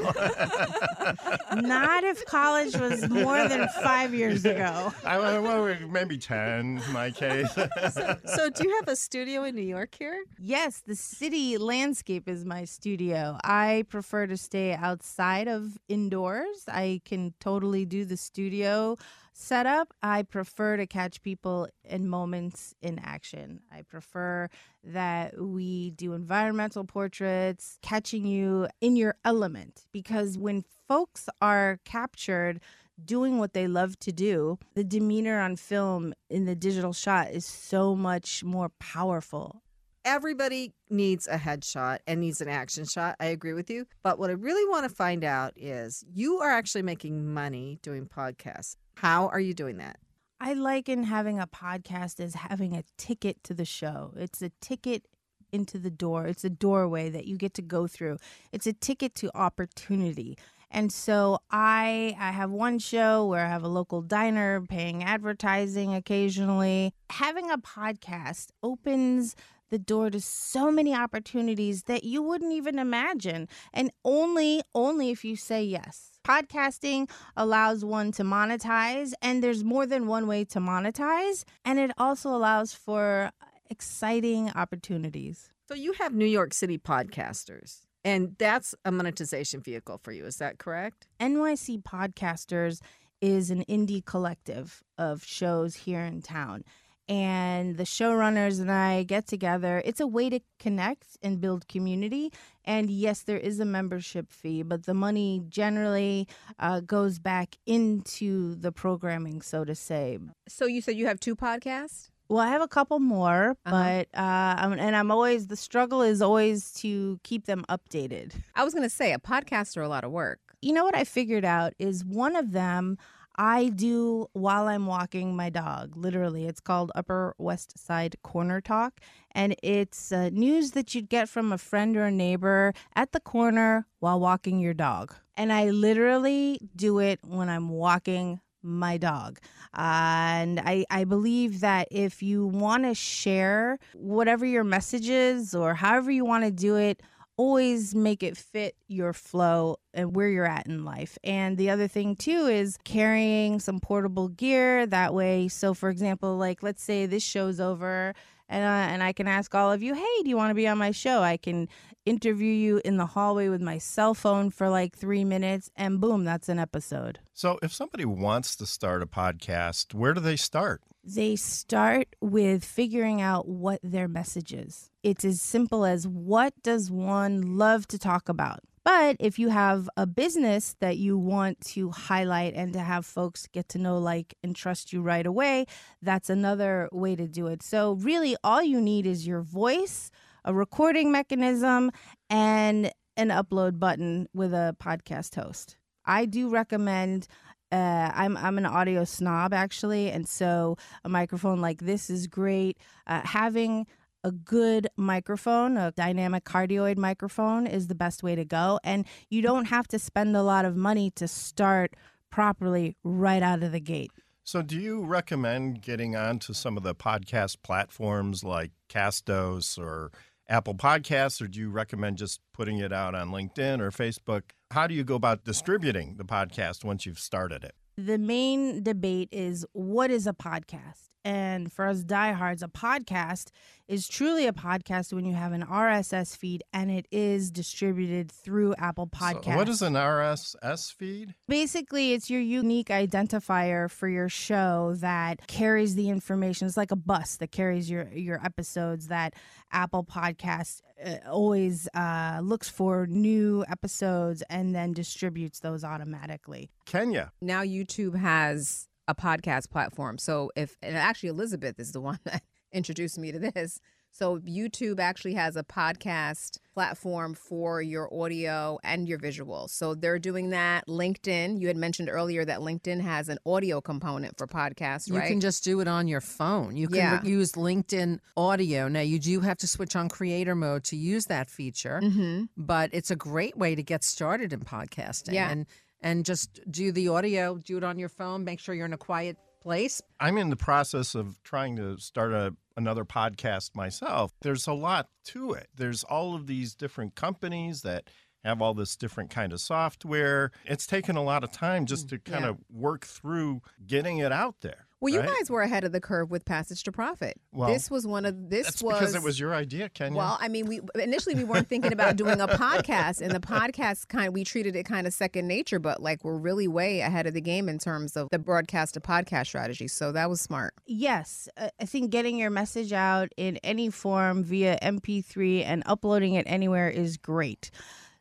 Not if college was more than five years ago. I, well, maybe 10 in my case. [LAUGHS] so, so, do you have a studio in New York here? Yes, the city landscape is my studio. I prefer to stay outside of indoors. I can totally do the studio setup. I prefer to catch people in moments in action. I prefer that we do environmental portraits, catching you in your element, because when folks are captured, doing what they love to do, the demeanor on film in the digital shot is so much more powerful everybody needs a headshot and needs an action shot. I agree with you. But what I really want to find out is you are actually making money doing podcasts. How are you doing that? I liken having a podcast as having a ticket to the show. It's a ticket into the door, it's a doorway that you get to go through, it's a ticket to opportunity. And so I I have one show where I have a local diner paying advertising occasionally. Having a podcast opens the door to so many opportunities that you wouldn't even imagine and only only if you say yes. Podcasting allows one to monetize and there's more than one way to monetize and it also allows for exciting opportunities. So you have new york city podcasters and that's a monetization vehicle for you is that correct? Nyc podcasters is an indie collective of shows here in town and the showrunners and I get together. It's a way to connect and build community. And yes, there is a membership fee, but the money generally uh, goes back into the programming, so to say. So you said you have two podcasts? Well, I have a couple more, uh-huh. but uh, I'm, and I'm always the struggle is always to keep them updated. I was going to say a podcast are a lot of work. You know what I figured out is one of them I do while I'm walking my dog. Literally, it's called Upper West Side Corner Talk. And it's uh, news that you'd get from a friend or a neighbor at the corner while walking your dog. And I literally do it when I'm walking my dog. Uh, and I, I believe that if you want to share whatever your message is or however you want to do it, always make it fit your flow and where you're at in life. And the other thing too is carrying some portable gear that way. So for example, like let's say this show's over and and I can ask all of you, "Hey, do you want to be on my show?" I can interview you in the hallway with my cell phone for like 3 minutes and boom, that's an episode. So if somebody wants to start a podcast, where do they start? They start with figuring out what their message is. It's as simple as what does one love to talk about? But if you have a business that you want to highlight and to have folks get to know, like, and trust you right away, that's another way to do it. So, really, all you need is your voice, a recording mechanism, and an upload button with a podcast host. I do recommend uh, I'm I'm an audio snob actually, and so a microphone like this is great. Uh, having a good microphone, a dynamic cardioid microphone, is the best way to go, and you don't have to spend a lot of money to start properly right out of the gate. So, do you recommend getting onto some of the podcast platforms like Castos or Apple Podcasts, or do you recommend just putting it out on LinkedIn or Facebook? How do you go about distributing the podcast once you've started it? The main debate is what is a podcast? And for us diehards, a podcast is truly a podcast when you have an RSS feed and it is distributed through Apple Podcasts. So what is an RSS feed? Basically, it's your unique identifier for your show that carries the information. It's like a bus that carries your your episodes that Apple Podcasts uh, always uh, looks for new episodes and then distributes those automatically. Kenya. Now YouTube has a podcast platform. So if and actually Elizabeth is the [LAUGHS] one that introduced me to this. So YouTube actually has a podcast platform for your audio and your visual. So they're doing that. LinkedIn, you had mentioned earlier that LinkedIn has an audio component for podcasts, You can just do it on your phone. You can Yeah. use LinkedIn audio. Now, you do have to switch on creator mode to use that feature, Mhm. but it's a great way to get started in podcasting. Yeah. And, and just do the audio, do it on your phone, make sure you're in a quiet place. I'm in the process of trying to start a, another podcast myself. There's a lot to it. There's all of these different companies that have all this different kind of software. It's taken a lot of time just mm, to kind yeah. of work through getting it out there. Well, you right? guys were ahead of the curve with Passage to Profit. Well, this was one of this That's was because it was your idea, Kenya. Well, I mean, we initially we weren't thinking about doing a podcast, and the podcast kind we treated it kind of second nature, but like we're really way ahead of the game in terms of the broadcast to podcast strategy. So that was smart. Yes, uh, I think getting your message out in any form via MP3 and uploading it anywhere is great.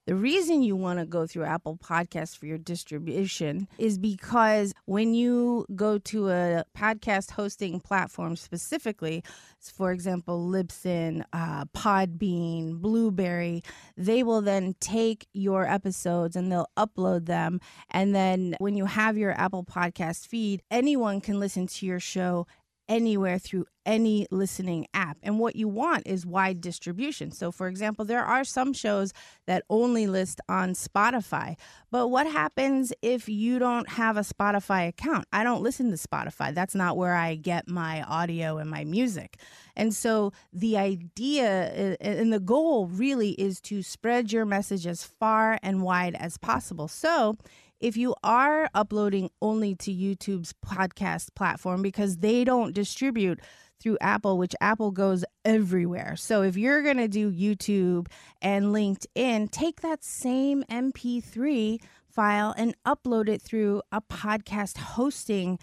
The reason you want to go through Apple Podcasts for your distribution is because when you go to a podcast hosting platform specifically, for example, Libsyn, uh, Podbean, Blubrry, they will then take your episodes and they'll upload them. And then when you have your Apple Podcast feed, anyone can listen to your show anywhere through any listening app. And what you want is wide distribution. So, for example, there are some shows that only list on Spotify. But what happens if you don't have a Spotify account? I don't listen to Spotify. That's not where I get my audio and my music. And so, the idea uh, and the goal really is to spread your message as far and wide as possible. So, if you are uploading only to YouTube's podcast platform because they don't distribute through Apple, which Apple goes everywhere. So if you're going to do YouTube and LinkedIn, take that same MP3 file and upload it through a podcast hosting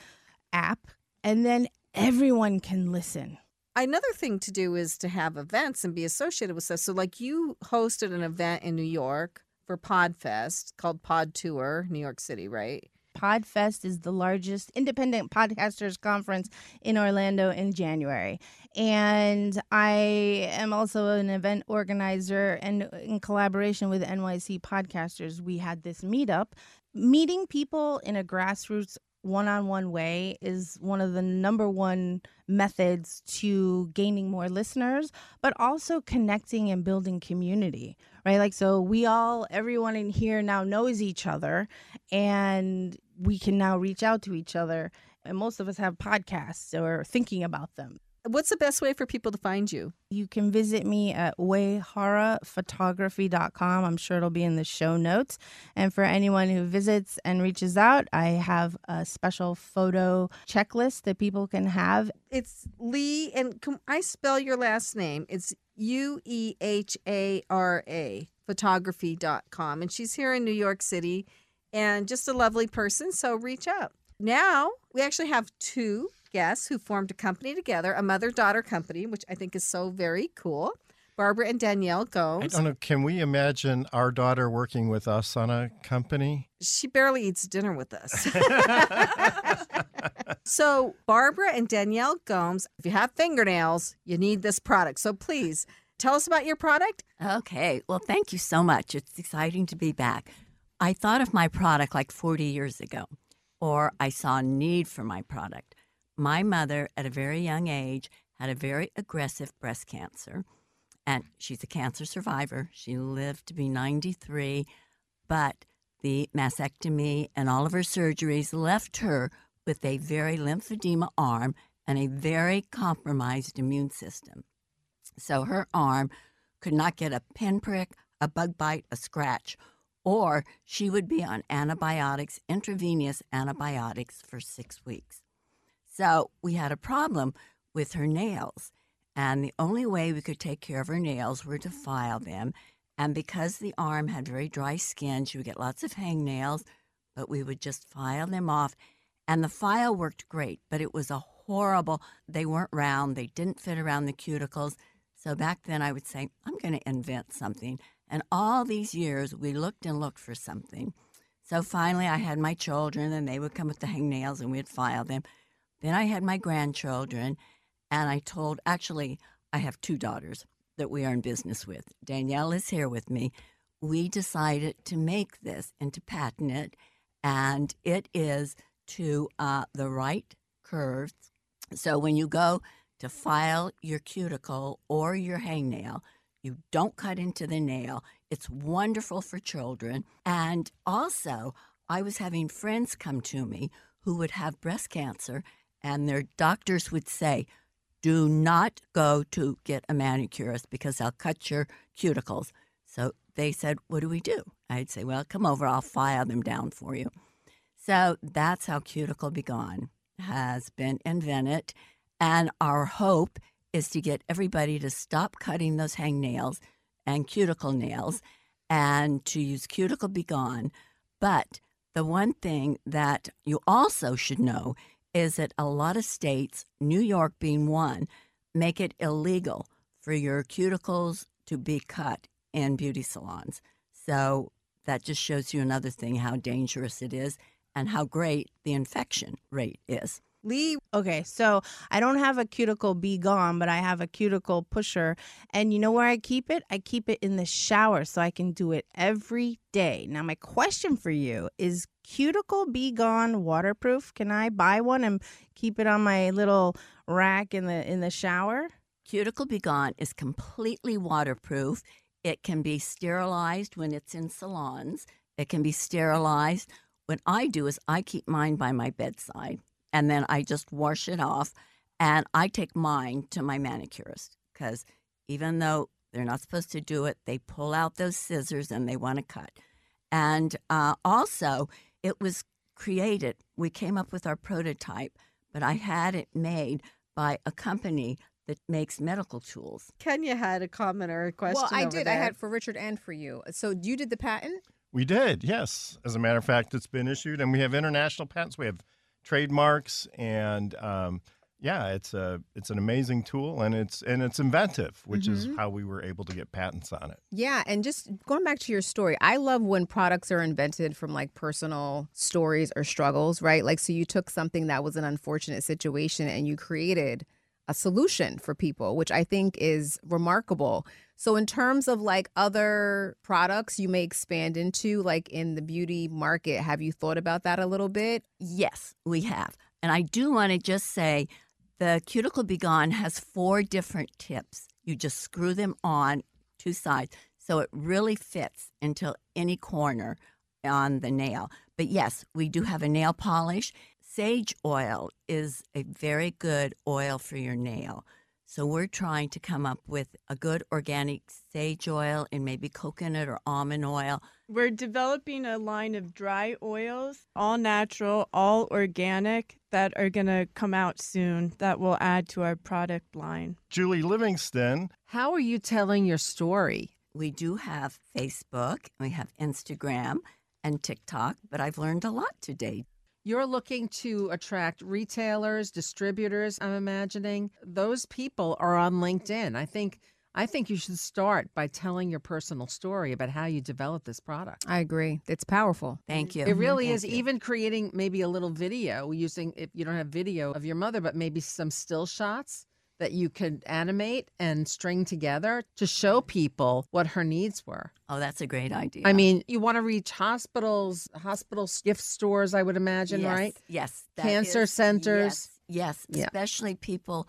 app, and then everyone can listen. Another thing to do is to have events and be associated with stuff. So, like you hosted an event in New York for Podfest called Pod Tour, New York City, right? Podfest is the largest independent [LAUGHS] podcasters conference in Orlando in January. And I am also an event organizer and in collaboration with NYC Podcasters, we had this meetup. Meeting people in a grassroots one on one way is one of the number one methods to gaining more listeners, but also connecting and building community, right? Like, so we all, everyone in here now knows each other and we can now reach out to each other. And most of us have podcasts or thinking about them. What's the best way for people to find you? You can visit me at ueharaphotography.com. I'm sure it'll be in the show notes. And for anyone who visits and reaches out, I have a special photo checklist that people can have. It's Lee, and can I spell your last name? It's U E H A R A photography.com. And she's here in New York City and just a lovely person. So reach out. Now we actually have two guests who formed a company together, a mother daughter company, which I think is so very cool. Barbara and Danielle Gomes. I don't know. Can we imagine our daughter working with us on a company? She barely eats dinner with us. [LAUGHS] [LAUGHS] so, Barbara and Danielle Gomes, if you have fingernails, you need this product. So, please tell us about your product. Okay. Well, thank you so much. It's exciting to be back. I thought of my product like 40 years ago, or I saw a need for my product. My mother, at a very young age, had a very aggressive breast cancer, and mm. she's a cancer survivor. She lived to be 93, but the mastectomy and all of her surgeries left her with a very lymphedema arm and a very compromised immune system. So her arm could not get a pinprick, a bug bite, a scratch, or she would be on antibiotics, intravenous antibiotics, for six weeks. So we had a problem with her nails. And the only way we could take care of her nails were to file them. And because the arm had very dry skin, she would get lots of hangnails, but we would just file them off. And the file worked great, but it was a horrible, they weren't round, they didn't fit around the cuticles. So back then I would say, I'm going to invent something. And all these years we looked and looked for something. So finally I had my children and they would come with the hangnails and we'd file them. Then I had my grandchildren and I told, actually, I have two daughters that we are in business with. Danielle is here with me. We decided to make this and to patent it, and it is to uh, the right curves. So when you go to file your cuticle or your hangnail, you don't cut into the nail. It's wonderful for children. And also, I was having friends come to me who would have breast cancer, and their doctors would say, do not go to get a manicurist because they'll cut your cuticles. So they said, What do we do? I'd say, Well, come over, I'll file them down for you. So that's how Cuticle Be Gone has been invented. And our hope is to get everybody to stop cutting those hangnails and cuticle nails and to use Cuticle Be Gone. But the one thing that you also should know is that a lot of states, New York being one, make it illegal for your cuticles to be cut in beauty salons. So that just shows you another thing how dangerous it is and how great the infection rate is. Lee. Okay, so I don't have a cuticle be gone, but I have a cuticle pusher. And you know where I keep it? I keep it in the shower so I can do it every day. Now, my question for you is cuticle be gone waterproof? Can I buy one and keep it on my little rack in the in the shower? Cuticle Be Gone is completely waterproof. It can be sterilized when it's in salons. It can be sterilized. What I do is I keep mine by my bedside and then I just wash it off and I take mine to my manicurist because even though they're not supposed to do it, they pull out those scissors and they want to cut. And uh, also, it was created, we came up with our prototype, but I had it made by a company that makes medical tools. Kenya had a comment or a question. Well, I over did. There. I had for Richard and for you. So you did the patent? We did, yes. As a matter of fact, it's been issued, and we have international patents. We have trademarks, and um, yeah, it's a it's an amazing tool, and it's and it's inventive, which is Mhm. how we were able to get patents on it. Yeah, and just going back to your story, I love when products are invented from like personal stories or struggles, right? Like, so you took something that was an unfortunate situation and you created a solution for people, which I think is remarkable. So, in terms of like other products you may expand into, like in the beauty market, have you thought about that a little bit? Yes, we have. And I do want to just say the Cuticle Be Gone has four different tips. You just screw them on two sides. So it really fits into any corner on the nail. But yes, we do have a nail polish. Sage oil is a very good oil for your nail. So we're trying to come up with a good organic sage oil and maybe coconut or almond oil. We're developing a line of dry oils, all natural, all organic, that are going to come out soon that will add to our product line. Julie Livingston. How are you telling your story? We do have Facebook, we have Instagram and TikTok, but I've learned a lot today. You're looking to attract retailers, distributors, I'm imagining. Those people are on LinkedIn. I think I think you should start by telling your personal story about how you developed this product. I agree. It's powerful. Thank mm-hmm. you. It mm-hmm. really Thank is. you. Even creating maybe a little video using, if you don't have video of your mother, but maybe some still shots that you could animate and string together to show people what her needs were. Oh, that's a great idea. I mean, you want to reach hospitals, hospital gift stores, I would imagine, yes, right? Yes. Cancer is- centers. Yes, yes Yeah. especially people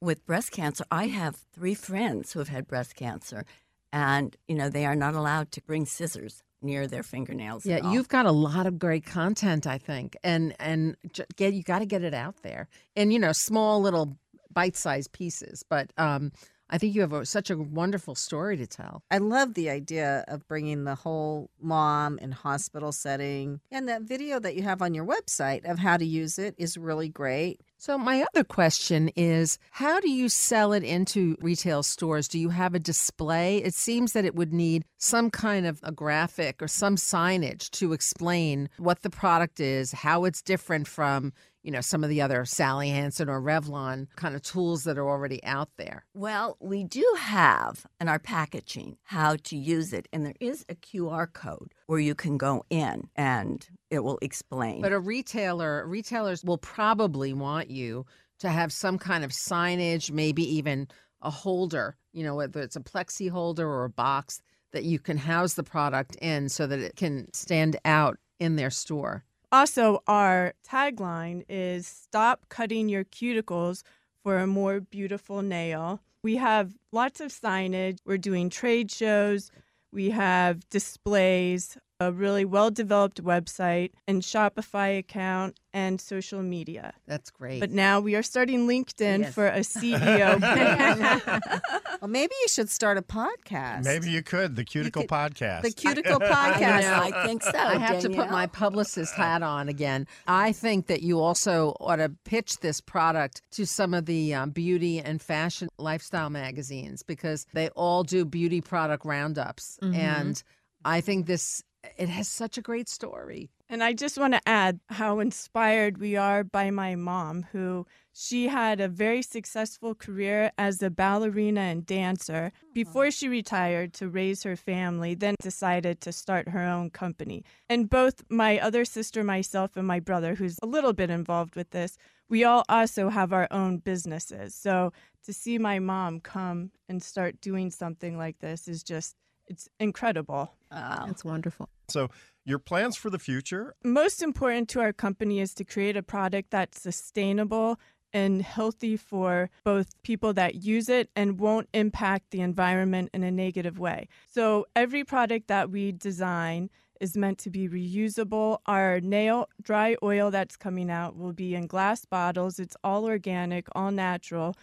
with breast cancer. I have three friends who have had breast cancer, and you know they are not allowed to bring scissors near their fingernails. at Yeah, all. you've got a lot of great content, I think, and and get you got to get it out there, and you know, small little bite-sized pieces. But um, I think you have a, such a wonderful story to tell. I love the idea of bringing the whole mom and hospital setting. And that video that you have on your website of how to use it is really great. So my other question is, how do you sell it into retail stores? Do you have a display? It seems that it would need some kind of a graphic or some signage to explain what the product is, how it's different from, you know, some of the other Sally Hansen or Revlon kind of tools that are already out there. Well, we do have in our packaging how to use it, and there is a QR code where you can go in and it will explain. But a retailer, retailers will probably want you to have some kind of signage, maybe even a holder, you know, whether it's a plexi holder or a box that you can house the product in so that it can stand out in their store. Also, our tagline is Stop Cutting Your Cuticles for a More Beautiful Nail. We have lots of signage. We're doing trade shows. We have displays, a really well developed website, and Shopify account and social media. That's great. But now we are starting LinkedIn Yes. for a CEO [LAUGHS] [LAUGHS] well, maybe you should start a podcast. Maybe you could. The Cuticle could- Podcast. The Cuticle [LAUGHS] Podcast. know. I think so. I have to put my publicist hat on again. I think that you also ought to pitch this product to some of the um, beauty and fashion lifestyle magazines because they all do beauty product roundups. Mhm. And I think this, it has such a great story. And I just want to add how inspired we are by my mom, who she had a very successful career as a ballerina and dancer oh, before she retired to raise her family, then decided to start her own company. And both my other sister, myself, and my brother, who's a little bit involved with this, we all also have our own businesses. So to see my mom come and start doing something like this is just, it's incredible. That's wonderful. So, your plans for the future? most important to our company is to create a product that's sustainable and healthy for both people that use it and won't impact the environment in a negative way. So every product that we design is meant to be reusable. Our nail dry oil that's coming out will be in glass bottles. It's all organic, all natural.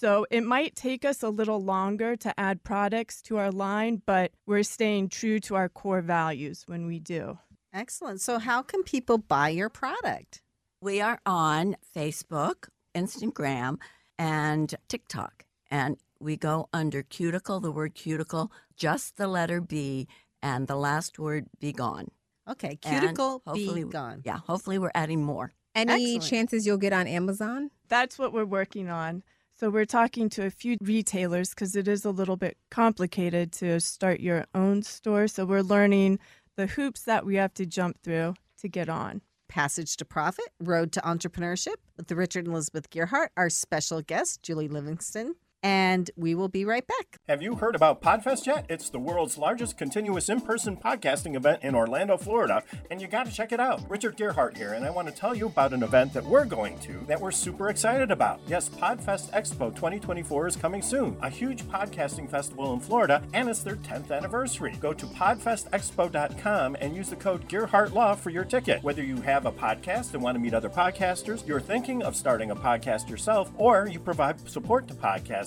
So it might take us a little longer to add products to our line, but we're staying true to our core values when we do. Excellent. So, how can people buy your product? We are on Facebook, Instagram, and TikTok. And we go under cuticle, the word cuticle, just the letter B, and the last word be gone. Okay, And cuticle be gone. Yeah, hopefully we're adding more. Any Excellent. chances you'll get on Amazon? That's what we're working on. So we're talking to a few retailers because it is a little bit complicated to start your own store. So we're learning the hoops that we have to jump through to get on. Passage to Profit, Road to Entrepreneurship with Richard and Elizabeth Gearhart, our special guest, Julie Livingston. And we will be right back. Have you heard about Podfest yet? It's the world's largest continuous in person podcasting event in Orlando, Florida, and you got to check it out. Richard Gearhart here, and I want to tell you about an event that we're going to that we're super excited about. Yes, Podfest Expo 2024 is coming soon, a huge podcasting festival in Florida, and it's their 10th anniversary. Go to podfestexpo.com and use the code Gearhart Law for your ticket. Whether you have a podcast and want to meet other podcasters, you're thinking of starting a podcast yourself, or you provide support to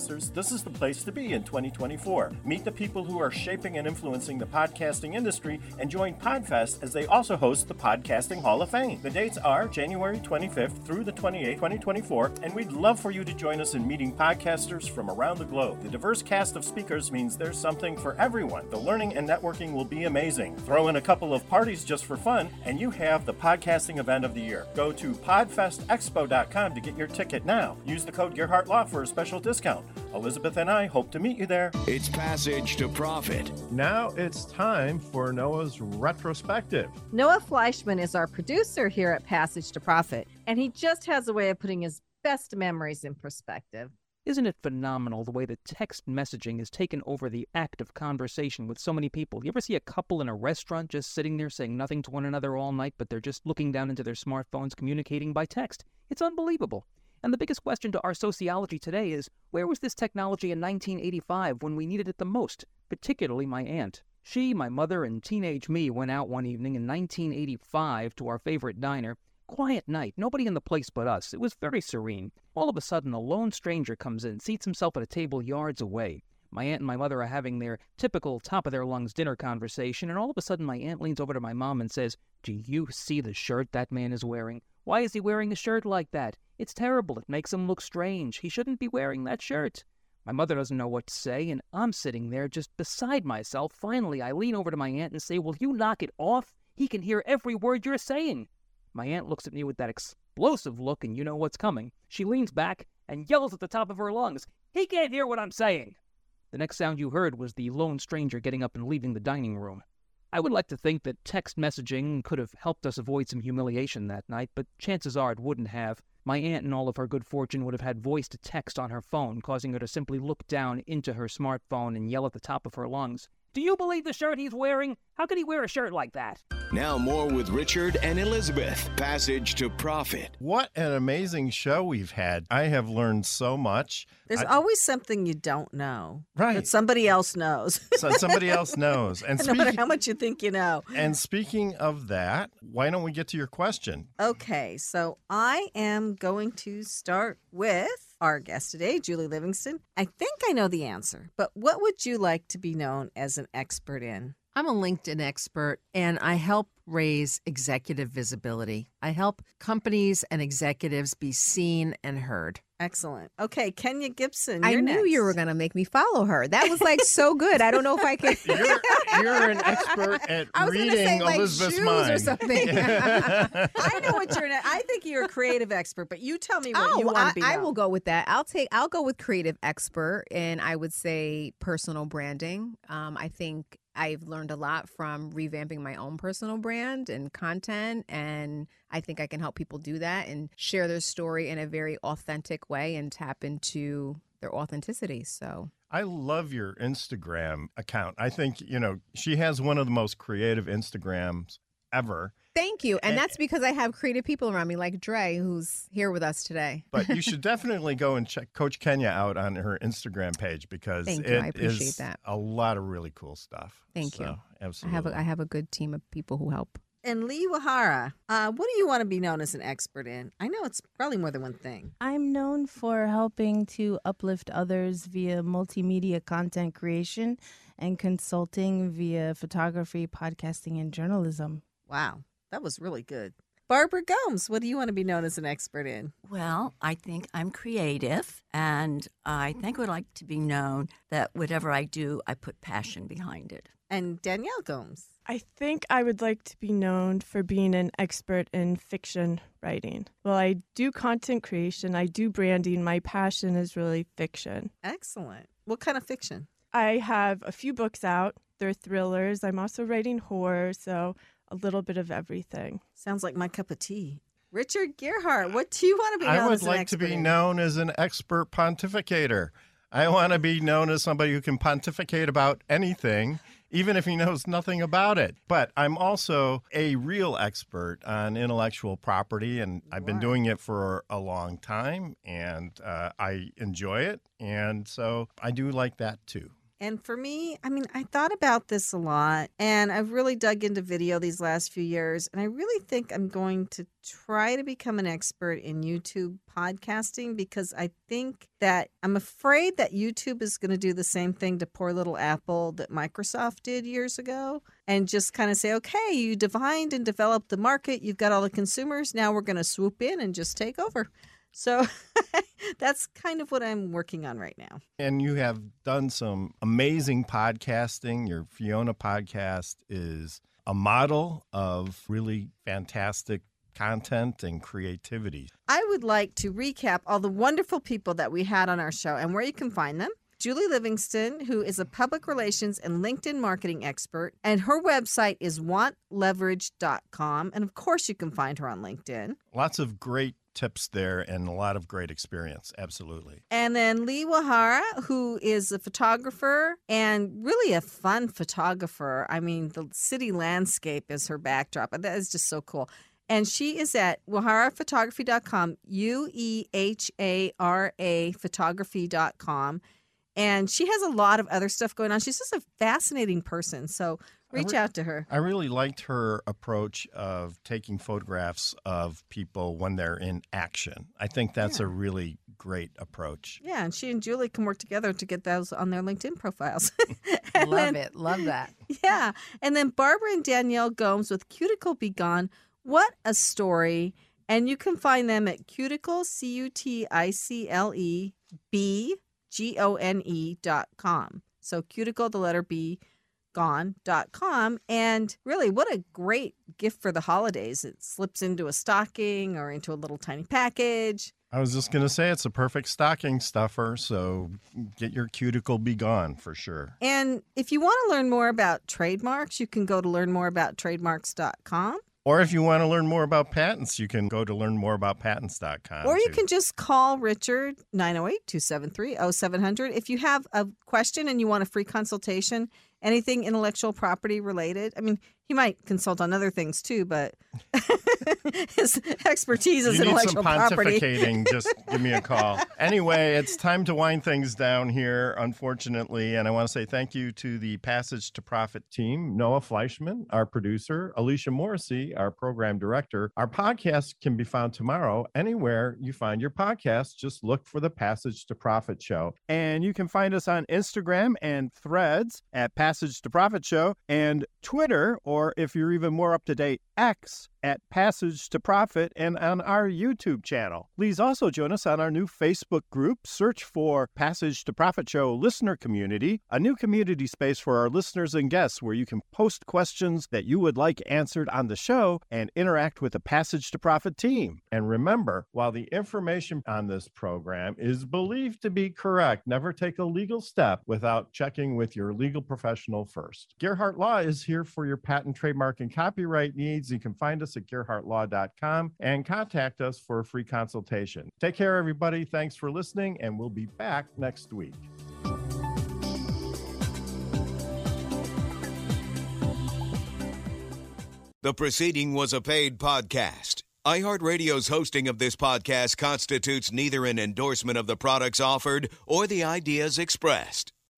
podcasters, this is the place to be in 2024. Meet the people who are shaping and influencing the podcasting industry and join Podfest as they also host the Podcasting Hall of Fame. The dates are January 25th through the 28th, 2024, and we'd love for you to join us in meeting podcasters from around the globe. The diverse cast of speakers means there's something for everyone. The learning and networking will be amazing. Throw in a couple of parties just for fun, and you have the podcasting event of the year. Go to podfestexpo.com to get your ticket now. Use the code Gearhart Law for a special discount. Elizabeth and I hope to meet you there. It's Passage to Profit. Now it's time for Noah's retrospective. Noah Fleischman is our producer here at Passage to Profit, and he just has a way of putting his best memories in perspective. Isn't it phenomenal the way that text messaging has taken over the act of conversation with so many people? You ever see a couple in a restaurant just sitting there saying nothing to one another all night, but they're just looking down into their smartphones communicating by text? It's unbelievable. And the biggest question to our sociology today is where was this technology in 1985 when we needed it the most, particularly my aunt? She, my mother, and teenage me went out one evening in 1985 to our favorite diner. Quiet night, nobody in the place but us. It was very serene. All of a sudden, a lone stranger comes in, seats himself at a table yards away. My aunt and my mother are having their typical top of their lungs dinner conversation, and all of a sudden, my aunt leans over to my mom and says, Do you see the shirt that man is wearing? Why is he wearing a shirt like that? It's terrible. It makes him look strange. He shouldn't be wearing that shirt. My mother doesn't know what to say, and I'm sitting there just beside myself. Finally, I lean over to my aunt and say, Will you knock it off? He can hear every word you're saying. My aunt looks at me with that explosive look, and you know what's coming. She leans back and yells at the top of her lungs, He can't hear what I'm saying. The next sound you heard was the lone stranger getting up and leaving the dining room. I would like to think that text messaging could have helped us avoid some humiliation that night, but chances are it wouldn't have. My aunt, in all of her good fortune, would have had voice to text on her phone, causing her to simply look down into her smartphone and yell at the top of her lungs, Do you believe the shirt he's wearing? How could he wear a shirt like that? Now, more with Richard and Elizabeth. Passage to Profit. What an amazing show we've had. I have learned so much. There's I- always something you don't know. Right. That somebody else knows. [LAUGHS] so somebody [LAUGHS] else knows. And no matter how much you think you know. and speaking of that, why don't we get to your question? Okay, so I am going to start with our guest today, Julie Livingston. I think I know the answer, but what would you like to be known as an expert in? I'm a LinkedIn expert and I help raise executive visibility. I help companies and executives be seen and heard. Excellent. Okay, Kenya Gibson. I you're knew next. you were going to make me follow her. That was like so good. I don't know if I could. [LAUGHS] You're, you're an expert [LAUGHS] at I was reading say, like, Elizabeth's shoes or something. [LAUGHS] I know what you're. I think you're a creative expert, but you tell me what Oh, you want I, to be. I known. will go with that. I'll take. I'll go with creative expert, and I would say personal branding. Um, I think I've learned a lot from revamping my own personal brand and content, and I think I can help people do that and share their story in a very authentic way and tap into their authenticity. So. I love your Instagram account. I think, you know, she has one of the most creative Instagrams ever. Thank you. And that's because I have creative people around me, like Dre, who's here with us today. But you [LAUGHS] should definitely go and check Coach Kenya out on her Instagram page because Thank it you. I appreciate is that. a lot of really cool stuff. Thank you. So, I have a, I have a good team of people who help. And Lee Uehara, uh, what do you want to be known as an expert in? I know it's probably more than one thing. I'm known for helping to uplift others via multimedia content creation and consulting via photography, podcasting, and journalism. Wow, that was really good. Barbara Gomes, what do you want to be known as an expert in? Well, I think I'm creative, and I think would like to be known that whatever I do, I put passion behind it. And Danielle Gomes. I think I would like to be known for being an expert in fiction writing. Well, I do content creation, I do branding. My passion is really fiction. Excellent. What kind of fiction? I have a few books out. They're thrillers. I'm also writing horror, so a little bit of everything. Sounds like my cup of tea. Richard Gearhart, what do you want to be known I would as an like to be in? known as an expert pontificator. I want to be known as somebody who can pontificate about anything, even if he knows nothing about it. But I'm also a real expert on intellectual property, and I've been doing it for a long time, and uh, I enjoy it. And so I do like that too. And for me, I mean, I thought about this a lot and I've really dug into video these last few years. And I really think I'm going to try to become an expert in YouTube podcasting because I think that I'm afraid that YouTube is going to do the same thing to poor little Apple that Microsoft did years ago and just kind of say, okay, you defined and developed the market, you've got all the consumers, now we're going to swoop in and just take over. So [LAUGHS] that's kind of what I'm working on right now. And you have done some amazing podcasting. Your Fiona podcast is a model of really fantastic content and creativity. I would like to recap all the wonderful people that we had on our show and where you can find them. Julie Livingston, who is a public relations and LinkedIn marketing expert, and her website is wantleverage.com. And of course, you can find her on LinkedIn. Lots of great tips there and a lot of great experience. Absolutely. And then Lee Uehara, who is a photographer and really a fun photographer. I mean, the city landscape is her backdrop. and That is just so cool. And she is at ueharaphotography.com, U E H A R A photography.com. And she has a lot of other stuff going on. She's just a fascinating person. So reach re- out to her. I really liked her approach of taking photographs of people when they're in action. I think that's a really great approach. Yeah, and she and Julie can work together to get those on their LinkedIn profiles. [LAUGHS] Love it. Love that. [LAUGHS] Yeah. And then Barbara and Danielle Gomes with Cuticle Be Gone. What a story. And you can find them at cuticle, C U T I C L E B G O N E dot com. So cuticle, the letter B, gone.com. And really, what a great gift for the holidays. It slips into a stocking or into a little tiny package. I was just going to say it's a perfect stocking stuffer, so get your cuticle be gone for sure. And if you want to learn more about trademarks, you can go to learnmoreabouttrademarks.com. Or if you want to learn more about patents, you can go to learnmoreaboutpatents.com. Or you too. can just call Richard 908 273 0700. If you have a question and you want a free consultation, anything intellectual property related, I mean, he might consult on other things too, but [LAUGHS] his expertise is you need intellectual some property. pontificating, [LAUGHS] just give me a call. Anyway, it's time to wind things down here, unfortunately. And I want to say thank you to the Passage to Profit team, Noah Fleischman, our producer, Alicia Morrissey, our program director. Our podcast can be found tomorrow anywhere you find your podcast. Just look for the Passage to Profit show. And you can find us on Instagram and threads at Passage to Profit Show and Twitter, or if you're even more up to date, X at Passage to Profit and on our YouTube channel. Please also join us on our new Facebook group. Search for Passage to Profit Show Listener Community, a new community space for our listeners and guests where you can post questions that you would like answered on the show and interact with the Passage to Profit team. And remember, while the information on this program is believed to be correct, never take a legal step without checking with your legal professional first. Gearhart Law is here for your patent, trademark, and copyright needs. You can find us at gearhartlaw.com and contact us for a free consultation. Take care, everybody. Thanks for listening, and we'll be back next week. The proceeding was a paid podcast. iHeartRadio's hosting of this podcast constitutes neither an endorsement of the products offered or the ideas expressed.